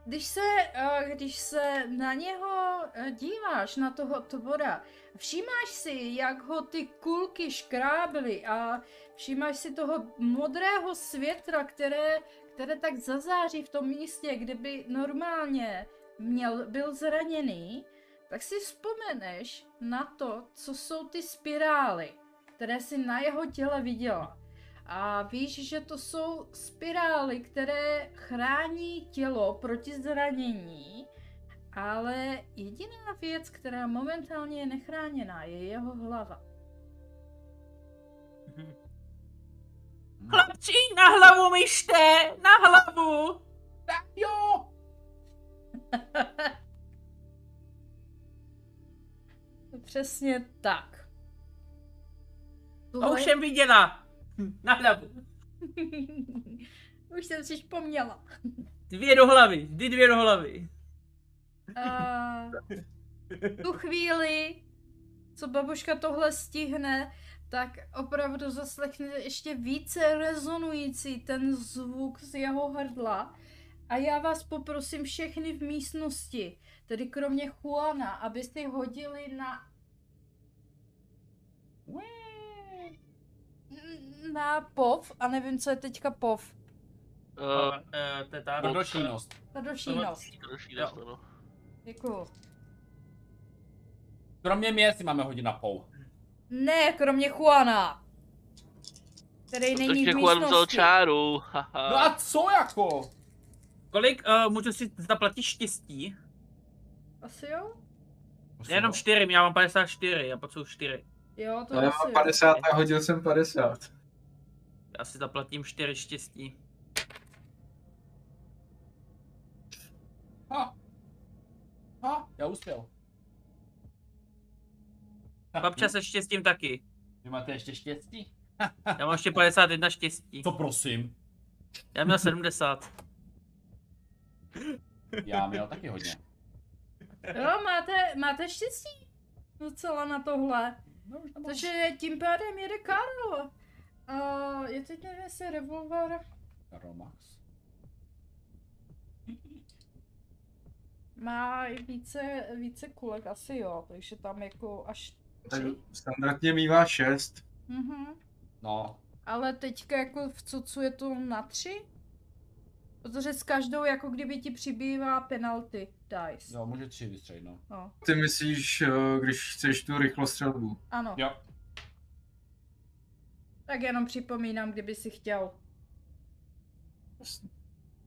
Když se, eh, když se na něho eh, díváš, na toho tvora, všímáš si, jak ho ty kulky škrábly a všímáš si toho modrého světla, které, které tak zazáří v tom místě, kde by normálně měl, byl zraněný, tak si vzpomeneš na to, co jsou ty spirály, které si na jeho těle viděla. A víš, že to jsou spirály, které chrání tělo proti zranění, ale jediná věc, která momentálně je nechráněná, je jeho hlava. Chlapci, na hlavu myšte! Na hlavu! Jo! Přesně tak. To už jsem viděla! Na hlavu. Už jsem si vzpomněla. Dvě do hlavy, vždy dvě do hlavy. A tu chvíli, co babuška tohle stihne, tak opravdu zaslechne ještě více rezonující ten zvuk z jeho hrdla. A já vás poprosím všechny v místnosti, tedy kromě Juana, abyste hodili na... Na pov, a nevím, co je teďka pov. Uh, Uh, to je ta. Tvrdošínost. Další no. Děkuju. Kromě mě si máme hodit na pou. Ne, kromě Juana. Který není v Takže Juan vzal místnosti. čáru, haha. No a co jako? Kolik uh, můžu si zaplatit štěstí? Asi jo? Jenom 4, já mám 54, já potřebuji 4. Jo, to No, já asi mám jo. 50 a hodil jsem 50. Já si zaplatím 4 štěstí. Ha. Ha, já uspěl. Babča se štěstím taky. Vy máte ještě štěstí? Já mám ještě 51 štěstí. Co prosím? Já měl 70. Já měl taky hodně. Jo, máte, máte štěstí docela na tohle. No, Takže tím pádem jede Karl. A je teď nevím, jestli revolver Karl Max. má i více, více kulek, asi jo, takže tam jako až Tak tři. standardně mývá šest. Mhm. No, Ale teďka jako v cucu je to na tři? Protože s každou jako kdyby ti přibývá penalty dice. jo, může tři vystřelit, no. No, Ty myslíš, eh, když chceš tu rychlostřelbu. ano. Jo, Tak jenom připomínám, kdyby si chtěl. Jasně.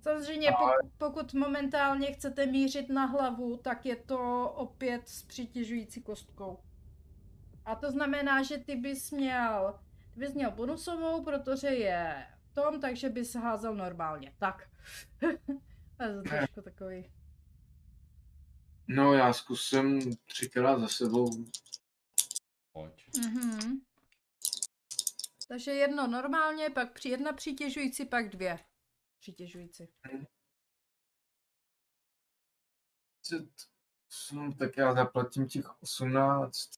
Samozřejmě, pokud, pokud momentálně chcete mířit na hlavu, tak je to opět s přitěžující kostkou. A to znamená, že ty bys měl, ty bys měl bonusovou, protože je tom, takže bys házel normálně. Tak. to je to trošku takový. No já zkusím třikrát za sebou. pojď. Mhm. Takže jedno normálně, pak při jedna přitěžující, pak dvě přitěžující. No, tak já zaplatím těch 18.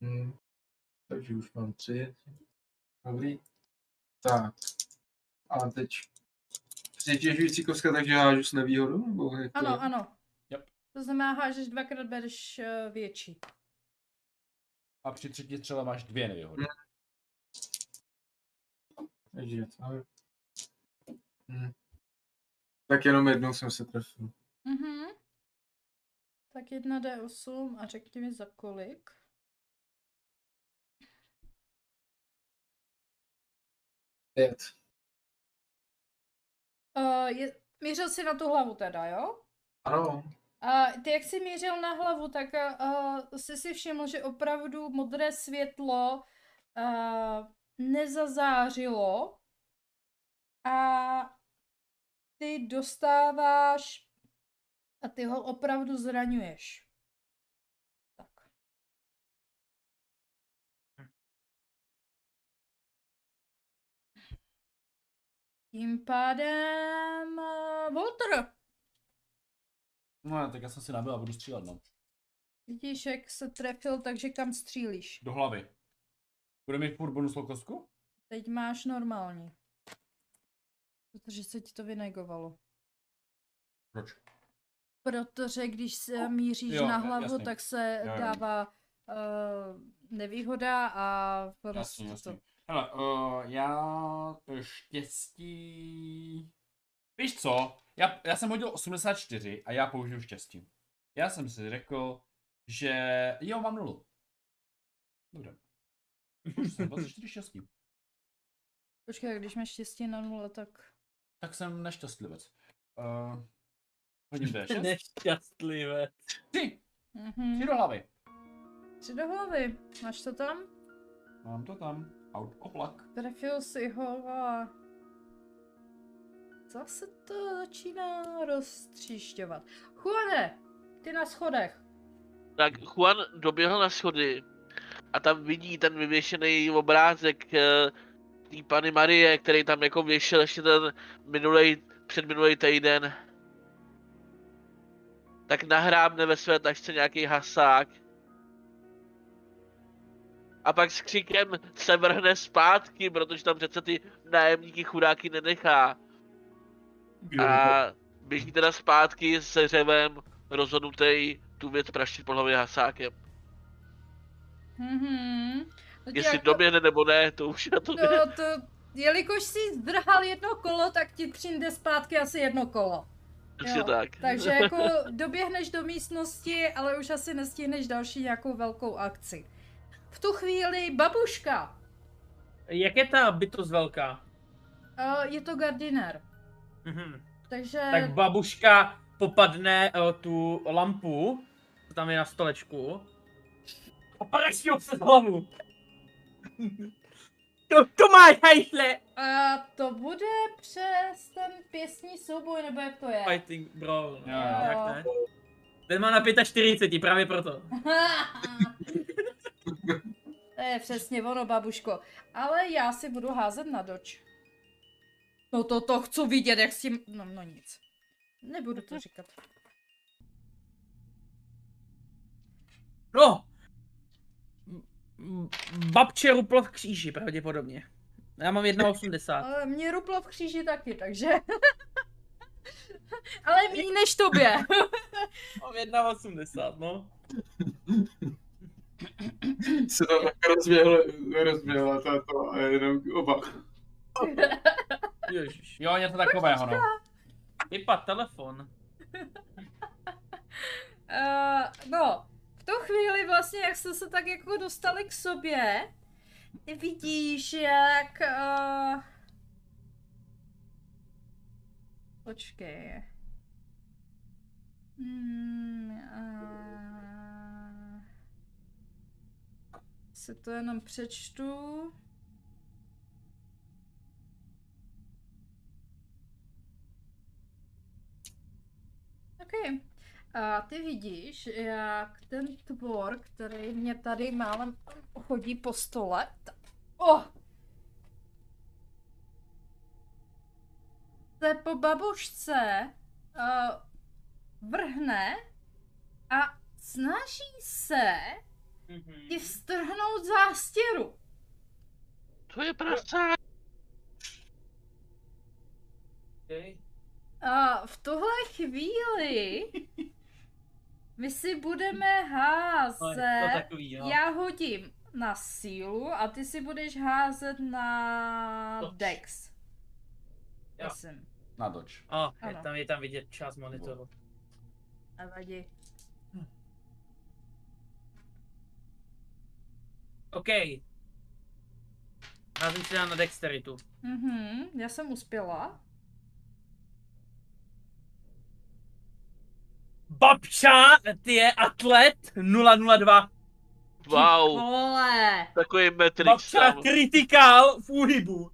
Hmm. Takže už mám tři. Dobrý. Tak. A teď přitěžující kostka, takže hážu s nevýhodou? Nebo jak to Ano, ano. Yep. To znamená, hážeš dvakrát bereš eh, větší. A při třetí střele máš dvě nevýhody. Takže to je. Hmm. Tak jenom jednou jsem se trefil. Mhm. Tak jedna D8 a řekni mi za kolik. Pět. Uh, je, mířil jsi na tu hlavu teda, jo? Ano. A ty, jak jsi mířil na hlavu, tak uh, jsi si všiml, že opravdu modré světlo uh, nezazářilo a ty dostáváš a ty ho opravdu zraňuješ. Tím pádem uh, Walter. No, tak já jsem si nabil a budu střílet, no. Vidíš, jak se trefil, takže kam střílíš? Do hlavy. Bude mít furt bonusovou kostku? Teď máš normální. Protože se ti to vynegovalo. Proč? Protože když se míříš Jo, na hlavu, jasný. tak se Jo, jo. dává uh, nevýhoda a prostě Jasně, jasně. to. Hele, uh, já štěstí... Víš co? Já, já jsem hodil 84 a já použiju štěstí. Já jsem si řekl, že jo, mám nulu. Dobře. Už jsem 24 štěstí. Počkej, když máš štěstí na nule, tak... Tak jsem nešťastlivec. Uh, hodím D6. Nešťastlivé. Tři. Mhm. Tři do hlavy. Tři do hlavy. Máš to tam? Mám to tam. Out oblak. Trefil si ho a... Zase to začíná roztříšťovat. Juane, ty na schodech. Tak Juan doběhl na schody a tam vidí ten vyvěšený obrázek eh, té Pany Marie, který tam jako věšel ještě ten minulej, předminulý týden. Tak nahrábne ve své tašce nějaký hasák. A pak s křikem se vrhne zpátky, protože tam přece ty nájemníky chudáky nenechá. A běží teda zpátky se řevem rozhodnutý tu věc praštit po hlavě hasákem. Mhm. No Jestli jako- doběhne nebo ne, to už na to No to, jelikož jsi zdrhal jedno kolo, tak ti přijde zpátky asi jedno kolo. Přesně jo, tak. Takže jako doběhneš do místnosti, ale už asi nestihneš další nějakou velkou akci. V tu chvíli babuška, Jak je ta bytost velká? uh, je to gardinér, Mhm. takže Tak babuška popadne o tu lampu, co tam je na stolečku. A praští ho přes hlavu. To, to máš, hajsle! a to bude přes ten pěstní souboj, nebo jak to je? Fighting brawl. Jo, No, jo. jak ne? Ten má na 45, právě proto. to je přesně ono, babuško. Ale já si budu házet na doč. No to, to chci vidět, jak s tím... No, no nic. Nebudu to říkat. No! M- m- Babče ruplo v kříži, pravděpodobně. Já mám 1,80. Ale mě ruplo v kříži taky, takže... Ale méně než tobě. Mám 1,80, no. Se tam tak rozběhla, rozběhla tato a jenom oba. Ježiš. Jo, něco takového, no. Vypad telefon. Uh, no, v tu chvíli vlastně, jak jste se tak jako dostali k sobě, ty vidíš, jak... Uh... Počkej. Hmm, uh... Se to jenom přečtu. Okay. A ty vidíš, jak ten tvor, který mě tady málem chodí po stole, oh! se po babušce uh, vrhne a snaží se ti strhnout zástěru. To je prasák. Okay. A v tuhle chvíli my si budeme házet. To takový, jo. Já hodím na sílu a ty si budeš házet na Dodge. Dex. Jo. Prosím. Na Dodge. Oh, je tam, je tam vidět část monitoru. Nevadí. OK. Házím si dám na dexteritu. Mhm, já jsem uspěla. Babča, ty je atlet 002. Wow, Vole! takový Matrix Babča tam. kritikál v úhybu.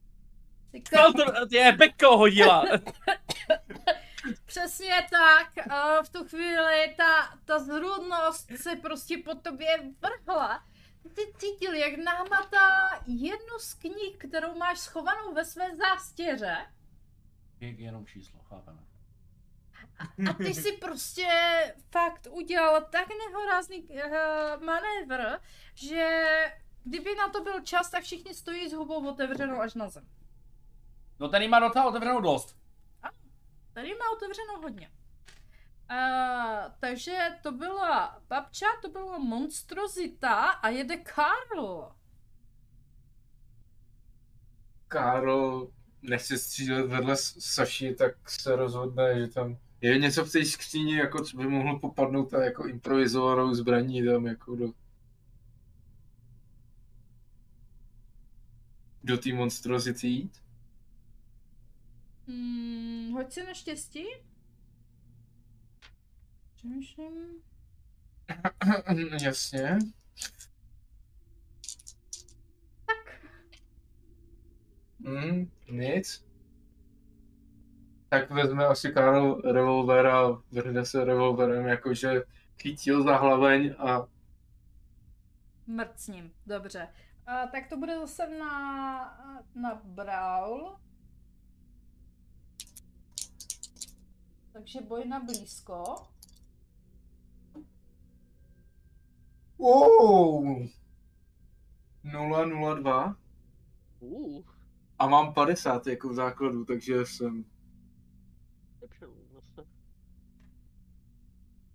To, ty je Beko hodila. Přesně tak, a v tu chvíli ta, ta zhrudnost se prostě po tobě vrhla. Ty cítil, jak námatá jednu z knih, kterou máš schovanou ve své zástěře. Je, jenom číslo, chápeme. A ty si prostě fakt udělal tak nehorázný uh, manévr, že kdyby na to byl čas, tak všichni stojí s hubou otevřenou až na zem. No ten jí má docela otevřenou dost. Tady má otevřenou hodně. Uh, takže to byla babča, to byla monstrozita a jede Karl. Karl nechce střílet vedle Saši, tak se rozhodne, že tam je něco v té skříni, jako co by mohlo popadnout a jako improvizovanou zbraní tam jako do do té monstrozity jít. Hmm, hoď si na štěstí. Přemýšlím. Jasně. Tak. Hmm, nic. Tak vezme asi Karl revolver a vrhne se revolverem, jakože chytil za hlaveň a Mrcním, dobře. A, tak to bude zase na, na Brawl. Takže boj na blízko. Wow. 002 Uh, a mám 50 jako v základu, takže jsem zase.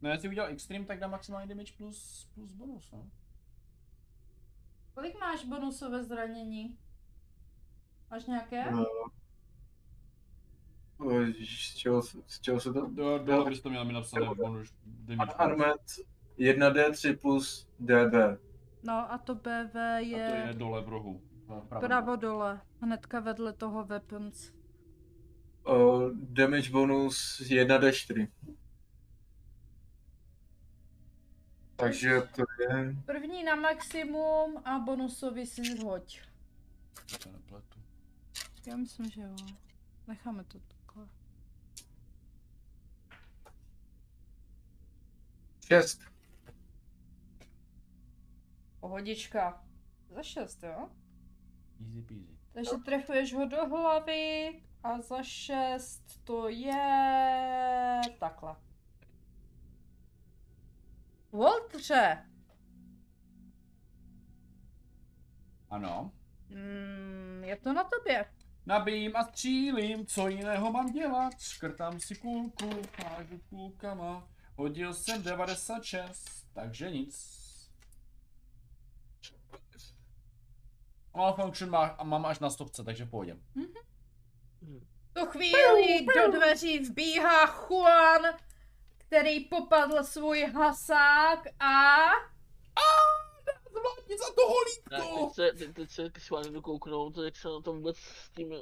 No jestli udělal extreme, tak dá maximální damage plus, plus bonus, no. Kolik máš bonusové zranění? Máš nějaké? No. Z čeho, z čeho se to? Do, dole byste měl mi napsané bonus damage. Armet 1D3 plus DB. No a to BV A to je je dole v rohu. Vpravo. pravo dole, hnedka vedle toho weapons. Uh, damage bonus 1D4. Takže to je... První na maximum a bonusový si hoď. To nepletu. Já myslím, že jo. Necháme to takhle. 6. Pohodička. Za šest, jo? Easy peasy. Takže trefuješ ho do hlavy A za 6 to je takhle. Voltře, Ano. mm, je to na tobě. Nabijím a střílím, co jiného mám dělat? Škrtám si kulku, hážu kulkama. Hodil jsem 96, takže nic. Malfunction má, a mám až na stopce, takže pohodě. V tu chvíli do dveří vbíhá Juan, který popadl svůj hasák a... Zvládni za to holítko! teď se, teď, se jdu kouknout, jak se na to vůbec s tím...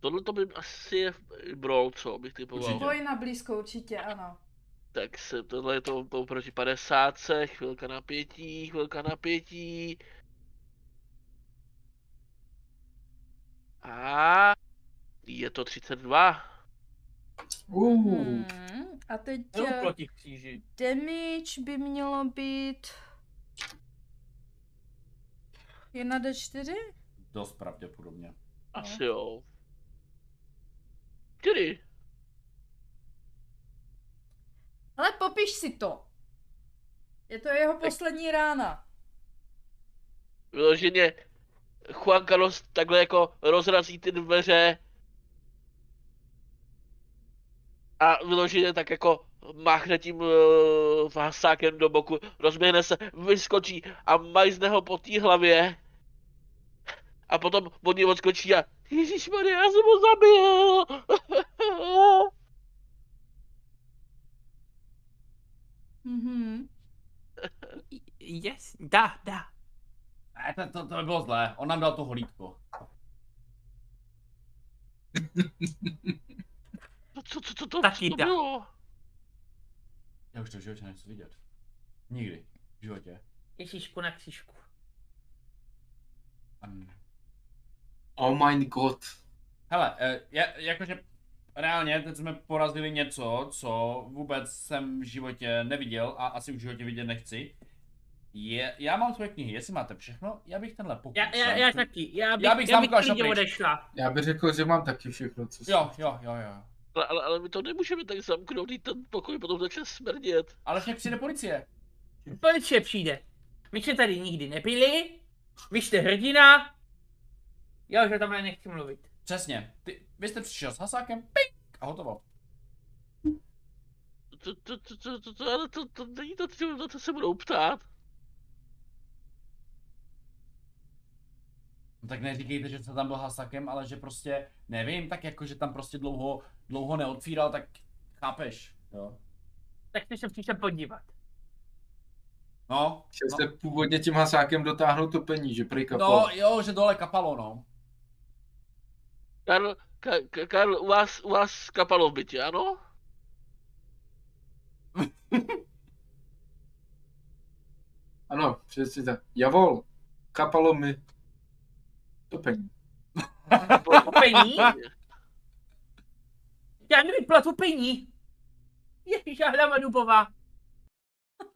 Tohle to by asi je brawl, co bych typoval. Boj na blízko určitě, ano. Tak se, tohle je to oproti 50, chvilka napětí, chvilka napětí. A je to 32. Uh, Hmm, a teď eh, proti kříži. damage by mělo být... 1d4? Dost pravděpodobně. Asi jo. Čtyři. Ale popiš si to. Je to jeho poslední rána. Vyloženě Juan Carlos takhle jako rozrazí ty dveře a vyloženě tak jako máchne tím uh, hasákem do boku, rozběhne se, vyskočí a majzne ho po té hlavě a potom od něj odskočí a Ježišmarja, já jsem ho zabil! Mhm. Yes, dá, dá. Ne, to, to, to by bylo zlé, on nám dal to holítko. Co, co, co, co to, Taky co to bylo? Já už to v životě nechci vidět. Nikdy. V životě. Ježíšku na křížku. Um, oh my god. Hele, eh, já, jakože reálně teď jsme porazili něco, co vůbec jsem v životě neviděl a asi v životě vidět nechci. Je, já mám tvoje knihy, jestli máte všechno, já bych tenhle pokud Já, já, já taky, já bych, Já bych já bych šaprík. odešla. Já bych řekl, že mám taky všechno, co jsem. Jo, jo, jo, jo. Ale, ale, ale my to nemůžeme tak zamknout, když ten pokoj potom začne smrdět. Ale však přijde policie. Policie přijde. My jsme tady nikdy nebyli, vy jste hrdina, já už o tomhle nechci mluvit. Přesně. Ty, vy jste přišel s hasákem, ping, a hotovo. To, to, to, to, to, to, ale to, to není to, co- na co se budou ptát. No tak neříkejte, že jste tam byl hasakem, ale že prostě, nevím, tak jako, že tam prostě dlouho, dlouho neotvíral, tak chápeš, jo. Tak jste se přišel podívat. No, Chtěl no, jste původně tím hasákem dotáhnout topení, že prý kapal. no jo, že dole kapalo, no. Karl, ka, ka, Karl u, vás, u vás kapalo v bytě, ano? Ano, přesně tak. Javol, kapalo mi topení. Topení? Já nevypla topení. Ježíš, hlava dubová.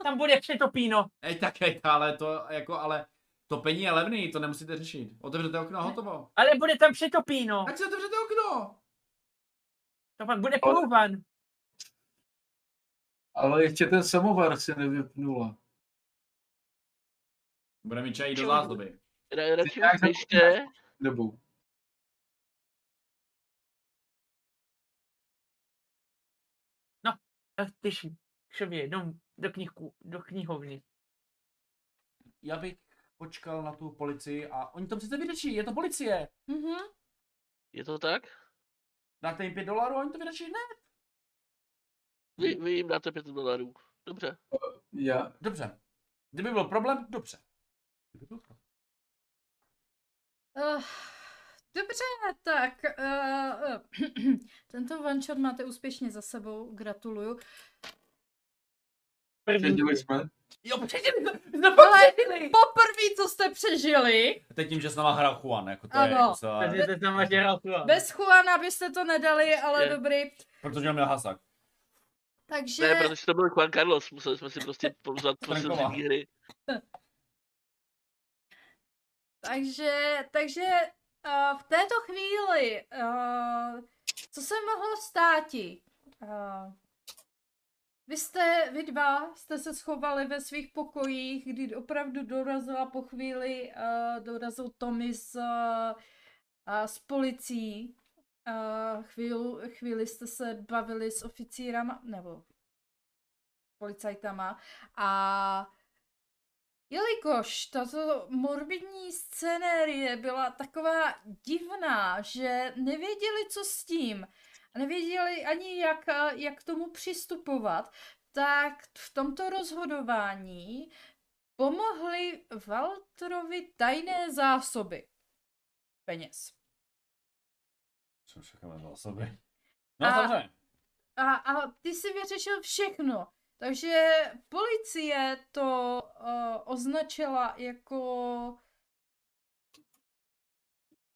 Tam bude přetopíno. Ej, tak ej, ale to, jako, ale topení je levný, to nemusíte řešit. Otevřete okno a hotovo. Ale bude tam přetopíno. Tak si otevřete okno. To pak bude Ale- průvan. Ale ještě ten samovar se nevypnula. Bude mi čaj do zásoby. Ra, radši už běžte. Nebo Tak Když k sobě jednou do, knihku, do knihovny. Já bych počkal na tu policii a oni to přece vyřeší, je to policie. Mhm. Je to tak? Dáte jim 5 dolarů a oni to vyřeší hned. Vy, vy jim dáte 5 dolarů. Dobře. já, Dobře. Kdyby byl problém, dobře. Kdyby byl problém. Uh, dobře, tak uh, tento one shot máte úspěšně za sebou, gratuluju. předěli jsme. Jo, přežili jsme, poprvé, co jste přežili, Teď tím, že s náma hrál Juan, jako to je Ano. Takže že hrál Juan. bez Juana byste to nedali, ale Je. dobrý. Protože on měl hasak. Takže, Ne, protože to byl Juan Carlos, museli jsme si prostě pouzat prostě hry. takže, takže uh, v této chvíli, uh, co se mohlo státi? Uh, vy jste, vy dva jste se schovali ve svých pokojích, kdy opravdu dorazila po chvíli, uh, dorazil Tommy s, uh, s policií. Uh, chvíli, chvíli jste se bavili s oficírama, nebo policajtama a jelikož tato morbidní scénérie byla taková divná, že nevěděli, co s tím, a nevěděli ani, jak, jak k tomu přistupovat, tak v tomto rozhodování pomohly Walterovi tajné zásoby peněz. Co všechno zásoby? No, A- dobře. A, a ty si vyřešil všechno. Takže policie to uh, označila jako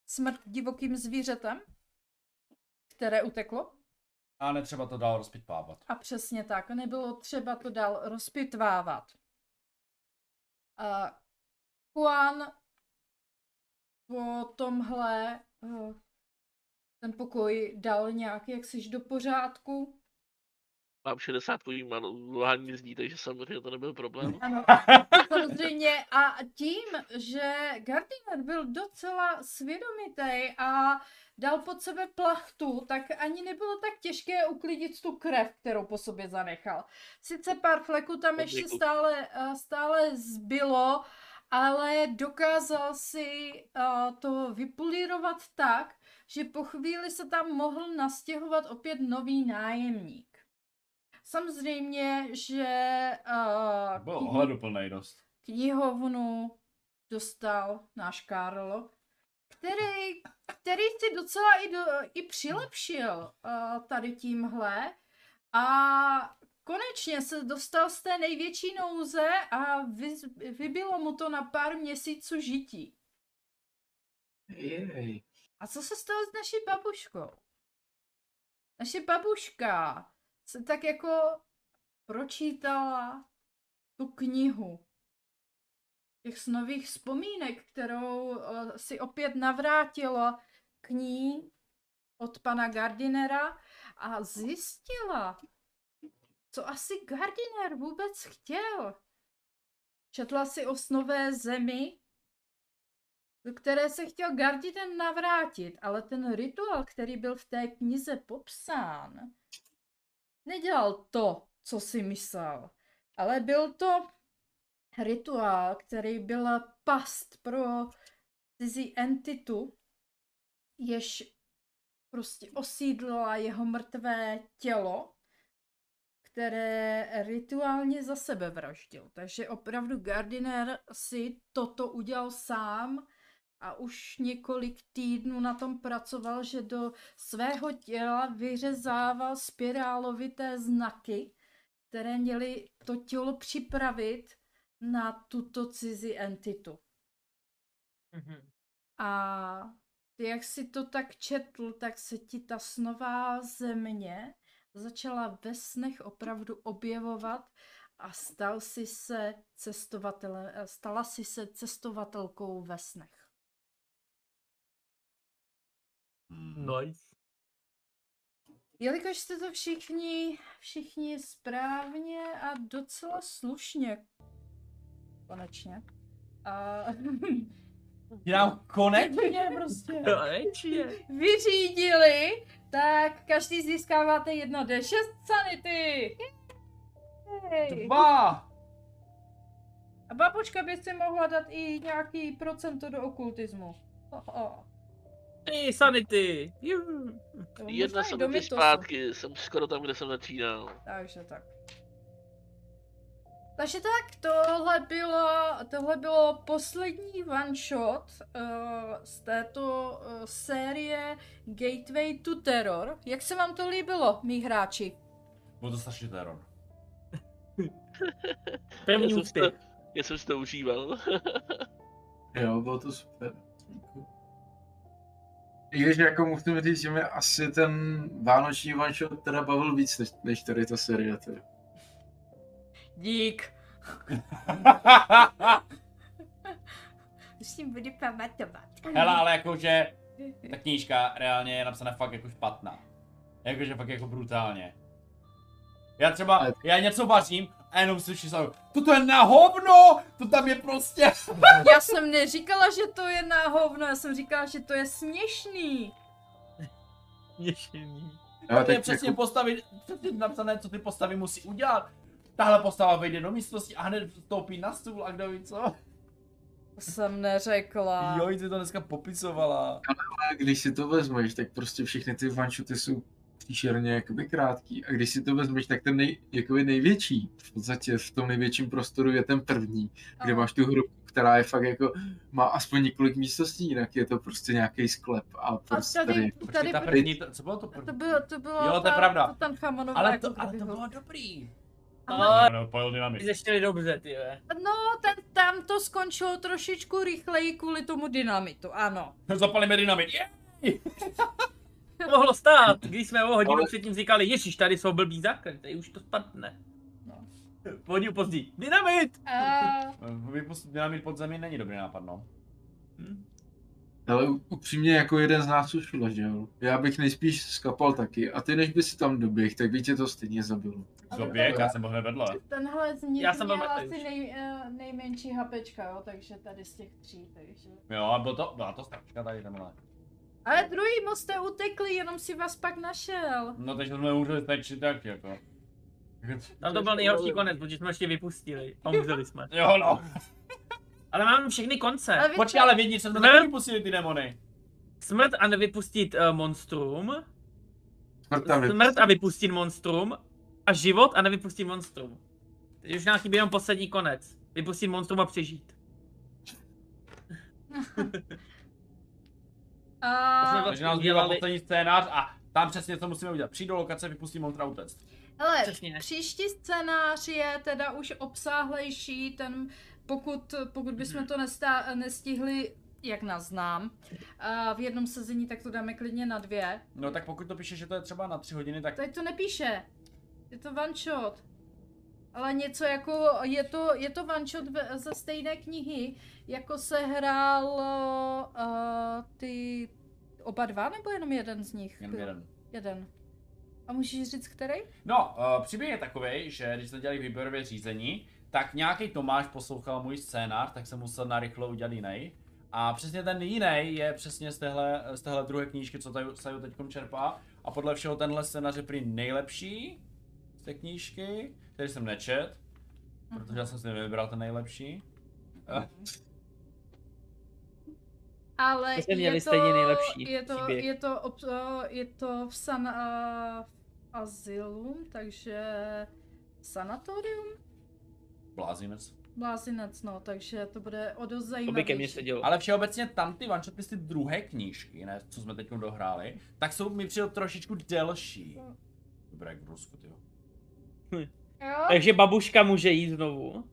smrt divokým zvířetem, které uteklo. A netřeba to dál rozpitvávat. A přesně tak, nebylo třeba to dál rozpitvávat. A Juan po tomhle uh, ten pokoj dal nějak jaksiž do pořádku. Mám 60 manuální zdí, takže samozřejmě to nebyl problém. Ano, samozřejmě. A tím, že Gardiner byl docela svědomitý a dal pod sebe plachtu, tak ani nebylo tak těžké uklidit tu krev, kterou po sobě zanechal. Sice pár fleků tam ještě stále, eh, stále zbylo, ale dokázal si eh, to vypolírovat tak, že po chvíli se tam mohl nastěhovat opět nový nájemník. Samozřejmě, že uh, Byl ohleduplný dost. knihovnu dostal náš Karl, který, který si docela i, do, i přilepšil uh, tady tímhle a konečně se dostal z té největší nouze a vy, vybilo mu to na pár měsíců žití. Jej. A co se stalo s naší babuškou? Naše babuška se tak jako pročítala tu knihu těch snových vzpomínek, kterou eh, si opět navrátila k ní od pana Gardinera a zjistila, co asi Gardiner vůbec chtěl. Četla si o snové zemi, do které se chtěl Gardiner navrátit, ale ten rituál, který byl v té knize popsán, nedělal to, co si myslel, ale byl to rituál, který byl past pro cizí entitu, jež prostě osídlila jeho mrtvé tělo, které rituálně za sebe vraždil. Takže opravdu Gardiner si toto udělal sám a už několik týdnů na tom pracoval, že do svého těla vyřezával spirálovité znaky, které měly to tělo připravit na tuto cizí entitu. Mhm. A ty, jak si to tak četl, tak se ti ta snová země začala ve snech opravdu objevovat a stal si se cestovatelem, stala si se cestovatelkou ve snech. Nice. Jelikož jste to všichni, všichni správně a docela slušně, konečně, a Jenom konečně prostě. Konečně. vyřídili, tak každý získáváte 1d6 sanity. Jej. Dva. A babučka by si mohla dát i nějaký procento do okultismu. Oh, oh. Ty, sanity. Juhu. Jedna jsem ty zpátky, jsem skoro tam, kde jsem začínal. Takže tak. Takže tak, tohle bylo, tohle bylo poslední one shot uh, z této uh, série Gateway to Terror. Jak se vám to líbilo, mý hráči? Byl to strašně teror. To- úspěch. Já jsem si to užíval. Jo, bylo to super. Díky. I když jako musím říct, že mě asi ten vánoční one shot teda bavil víc, než, než tady ta série. Teda. Dík. Tím budu pamatovat. Hele, ale jakože ta knížka reálně je napsaná fakt jako špatná. Jakože fakt jako brutálně. Já třeba, já něco vařím a jenom slyším se, toto je na hovno, to tam je prostě. Já jsem neříkala, že to je na hovno, já jsem říkala, že to je směšný. Měšený. Já to je přesně jako, postavy, přesně napsané, co ty postavy musí udělat. Tahle postava vejde do místnosti a hned vstoupí na stůl a kdo ví co. To jsem neřekla. Jo, jsi to dneska popisovala. když si to vezmeš, tak prostě všechny ty one-shoty jsou příšerně jakoby krátký. A když si to vezmeš, tak ten nej, jakoby největší, v podstatě v tom největším prostoru je ten první, kde máš tu hru, která je fakt jako, má aspoň několik místností, jinak je to prostě nějaký sklep a A prostě tady, tady, Počkej, tady, ta první, to, co bylo to první? to bylo, to bylo Jo, to je ta- pravda. To tam Chamanová Ale to, ale to bylo dobrý. Ale- No, pojel dynamit. dobře, ty ve. No, ten, tam to skončilo trošičku rychleji kvůli tomu dynamitu, ano. Zapalíme dynamit. Yeah! Mohlo stát, když jsme o hodinu Ale- předtím říkali, ježiš, tady jsou blbý základy, tady už to spadne. No. Hodinu později, dynamit! A, Vypustit dynamit pod zemi není dobrý nápad, no. Hm? ale upřímně jako jeden z nás už ležel. Já bych nejspíš skapal taky a ty než by si tam doběh, tak by tě to stejně zabilo. Doběh, já jsem byl hned vedle. tenhle z nich Já jsem byl asi nej, eh, nejmenší hapečka, jo, takže tady z těch tří, takže... Jo, a byl to, byla to straška tady tenhle. Ale druhý moc jste utekli, jenom si vás pak našel. No takže jsme můželi stačit tak jako. Tam to byl nejhorší konec, protože jsme ještě vypustili. Omřeli jsme. Jo no. Ale mám všechny konce. Ale Počkej, ale vědí, co jsme taky vypustili ty demony. Smrt a nevypustit uh, monstrum. Smrt a Smrt a vypustit monstrum. A život a nevypustit monstrum. Teď už nám chybí jenom poslední konec. Vypustit monstrum a přežít. A, To Takže nás Dělali- poslední scénář a tam přesně co musíme udělat. Přijít do lokace, vypustím montra utéct. hele, Přesně. příští scénář je teda už obsáhlejší, ten, pokud, pokud bychom to nestá, nestihli, jak nás znám, a v jednom sezení, tak to dáme klidně na dvě. No tak pokud to píše, že to je třeba na tři hodiny, tak Tady to nepíše. Je to one shot. Ale něco jako, je to, je to one shot ze stejné knihy, jako se hrál uh, ty oba dva, nebo jenom jeden z nich? jen byl? jeden. Jeden. A můžeš říct, který? No, uh, příběh je takový, že když jsme dělali výběrové řízení, tak nějaký Tomáš poslouchal můj scénář, tak jsem musel narychlo udělat jiný. A přesně ten jiný je přesně z téhle, z téhle druhé knížky, co tady Sajo teď čerpá. A podle všeho tenhle scénář je prý nejlepší z té knížky, který jsem nečet, protože já jsem si nevybral ten nejlepší. Eh, Ale To je to, stejně nejlepší je to, příběh. je to, ob, eh, je to v san, uh, Asylum, takže sanatorium? Blázinec. Blázinec, no, takže to bude o dost To by zajímavější. Ale všeobecně tam ty one ty ty druhé knížky, ne, co jsme teď dohráli, tak jsou mi přijde trošičku delší. Dobré, jak v Rusku, tyjo. Jo? Takže babuška může jít znovu.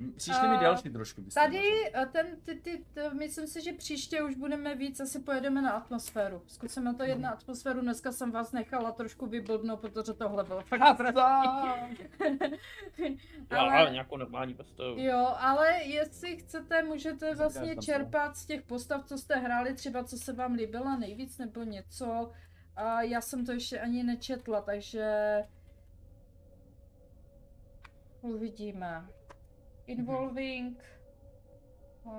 M, Přišly mi A delší trošku. ty Tady, a ten, ty, ty, to, myslím si, že příště už budeme víc, asi pojedeme na atmosféru. Zkusíme to jít na atmosféru, dneska jsem vás nechala trošku vyblbnout, protože tohle bylo fakt Jo, ale nějakou normální postavu. Jo, ale jestli chcete, můžete vlastně čerpat z těch postav, co jste hráli, třeba co se vám líbila nejvíc nebo něco. A já jsem to ještě ani nečetla, takže uvidíme. Involving. Uh,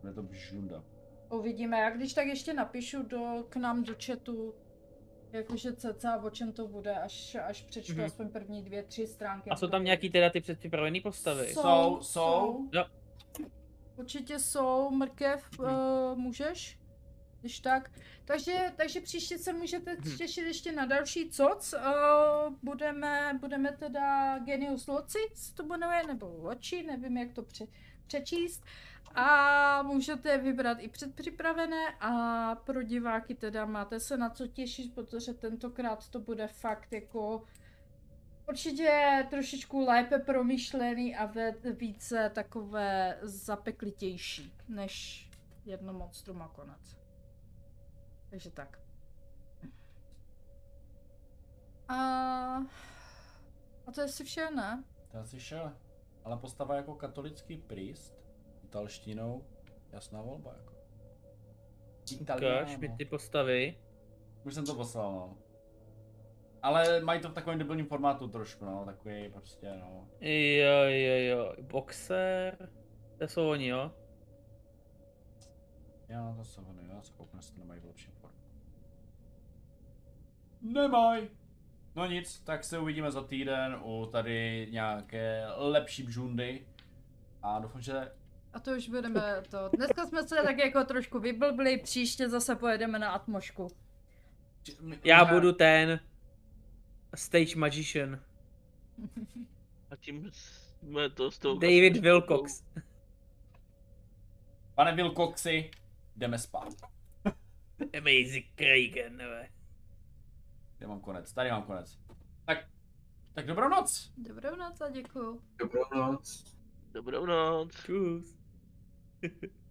Bude to bžunda. Uvidíme, já když tak ještě napíšu do, k nám do chatu, jakože cca o čem to bude, až, až přečtu Mhm. aspoň první dvě, tři stránky. A jsou tam nějaký teda ty předpřipravené postavy? Jsou, jsou. Jo. Určitě jsou, mrkev, uh, můžeš? Když tak. Takže, takže příště se můžete Mhm. těšit ještě na další coc. Uh, budeme, budeme teda Genius Loci, se to jmenuje, nebo Loči, nevím jak to pře- přečíst. A můžete vybrat i předpřipravené a pro diváky teda máte se na co těšit, protože tentokrát to bude fakt jako určitě trošičku lépe promyšlený a více takové zapeklitější než jedno monstrum a konec. Takže tak. A, a to je si vše, ne? To asi šel. Ale postava jako katolický priest, italštinou, jasná volba jako. Ukáž mi ty postavy. Už jsem to poslal, no. Ale mají to v takovém debilním formátu trošku, no, takový prostě, no. Jo, jo, jo. Boxer. To jsou oni, jo? Jo, to jsou oni, já se kouknu, jestli to nemají v lepším. Nemaj! No nic, tak se uvidíme za týden u tady nějaké lepší bžundy. A doufám, že A to už budeme to. Dneska jsme se tak jako trošku vyblbli, příště zase pojedeme na atmošku. Já budu ten stage magician. A tím jsme to s tou... David Wilcox. Pane Wilcoxy, jdeme spát. Amazing Kraken, ne? Kde mám konec? Tady mám konec. Tak, tak dobrou noc. Dobrou noc a děkuju. Dobrou noc. Dobrou noc. Čus.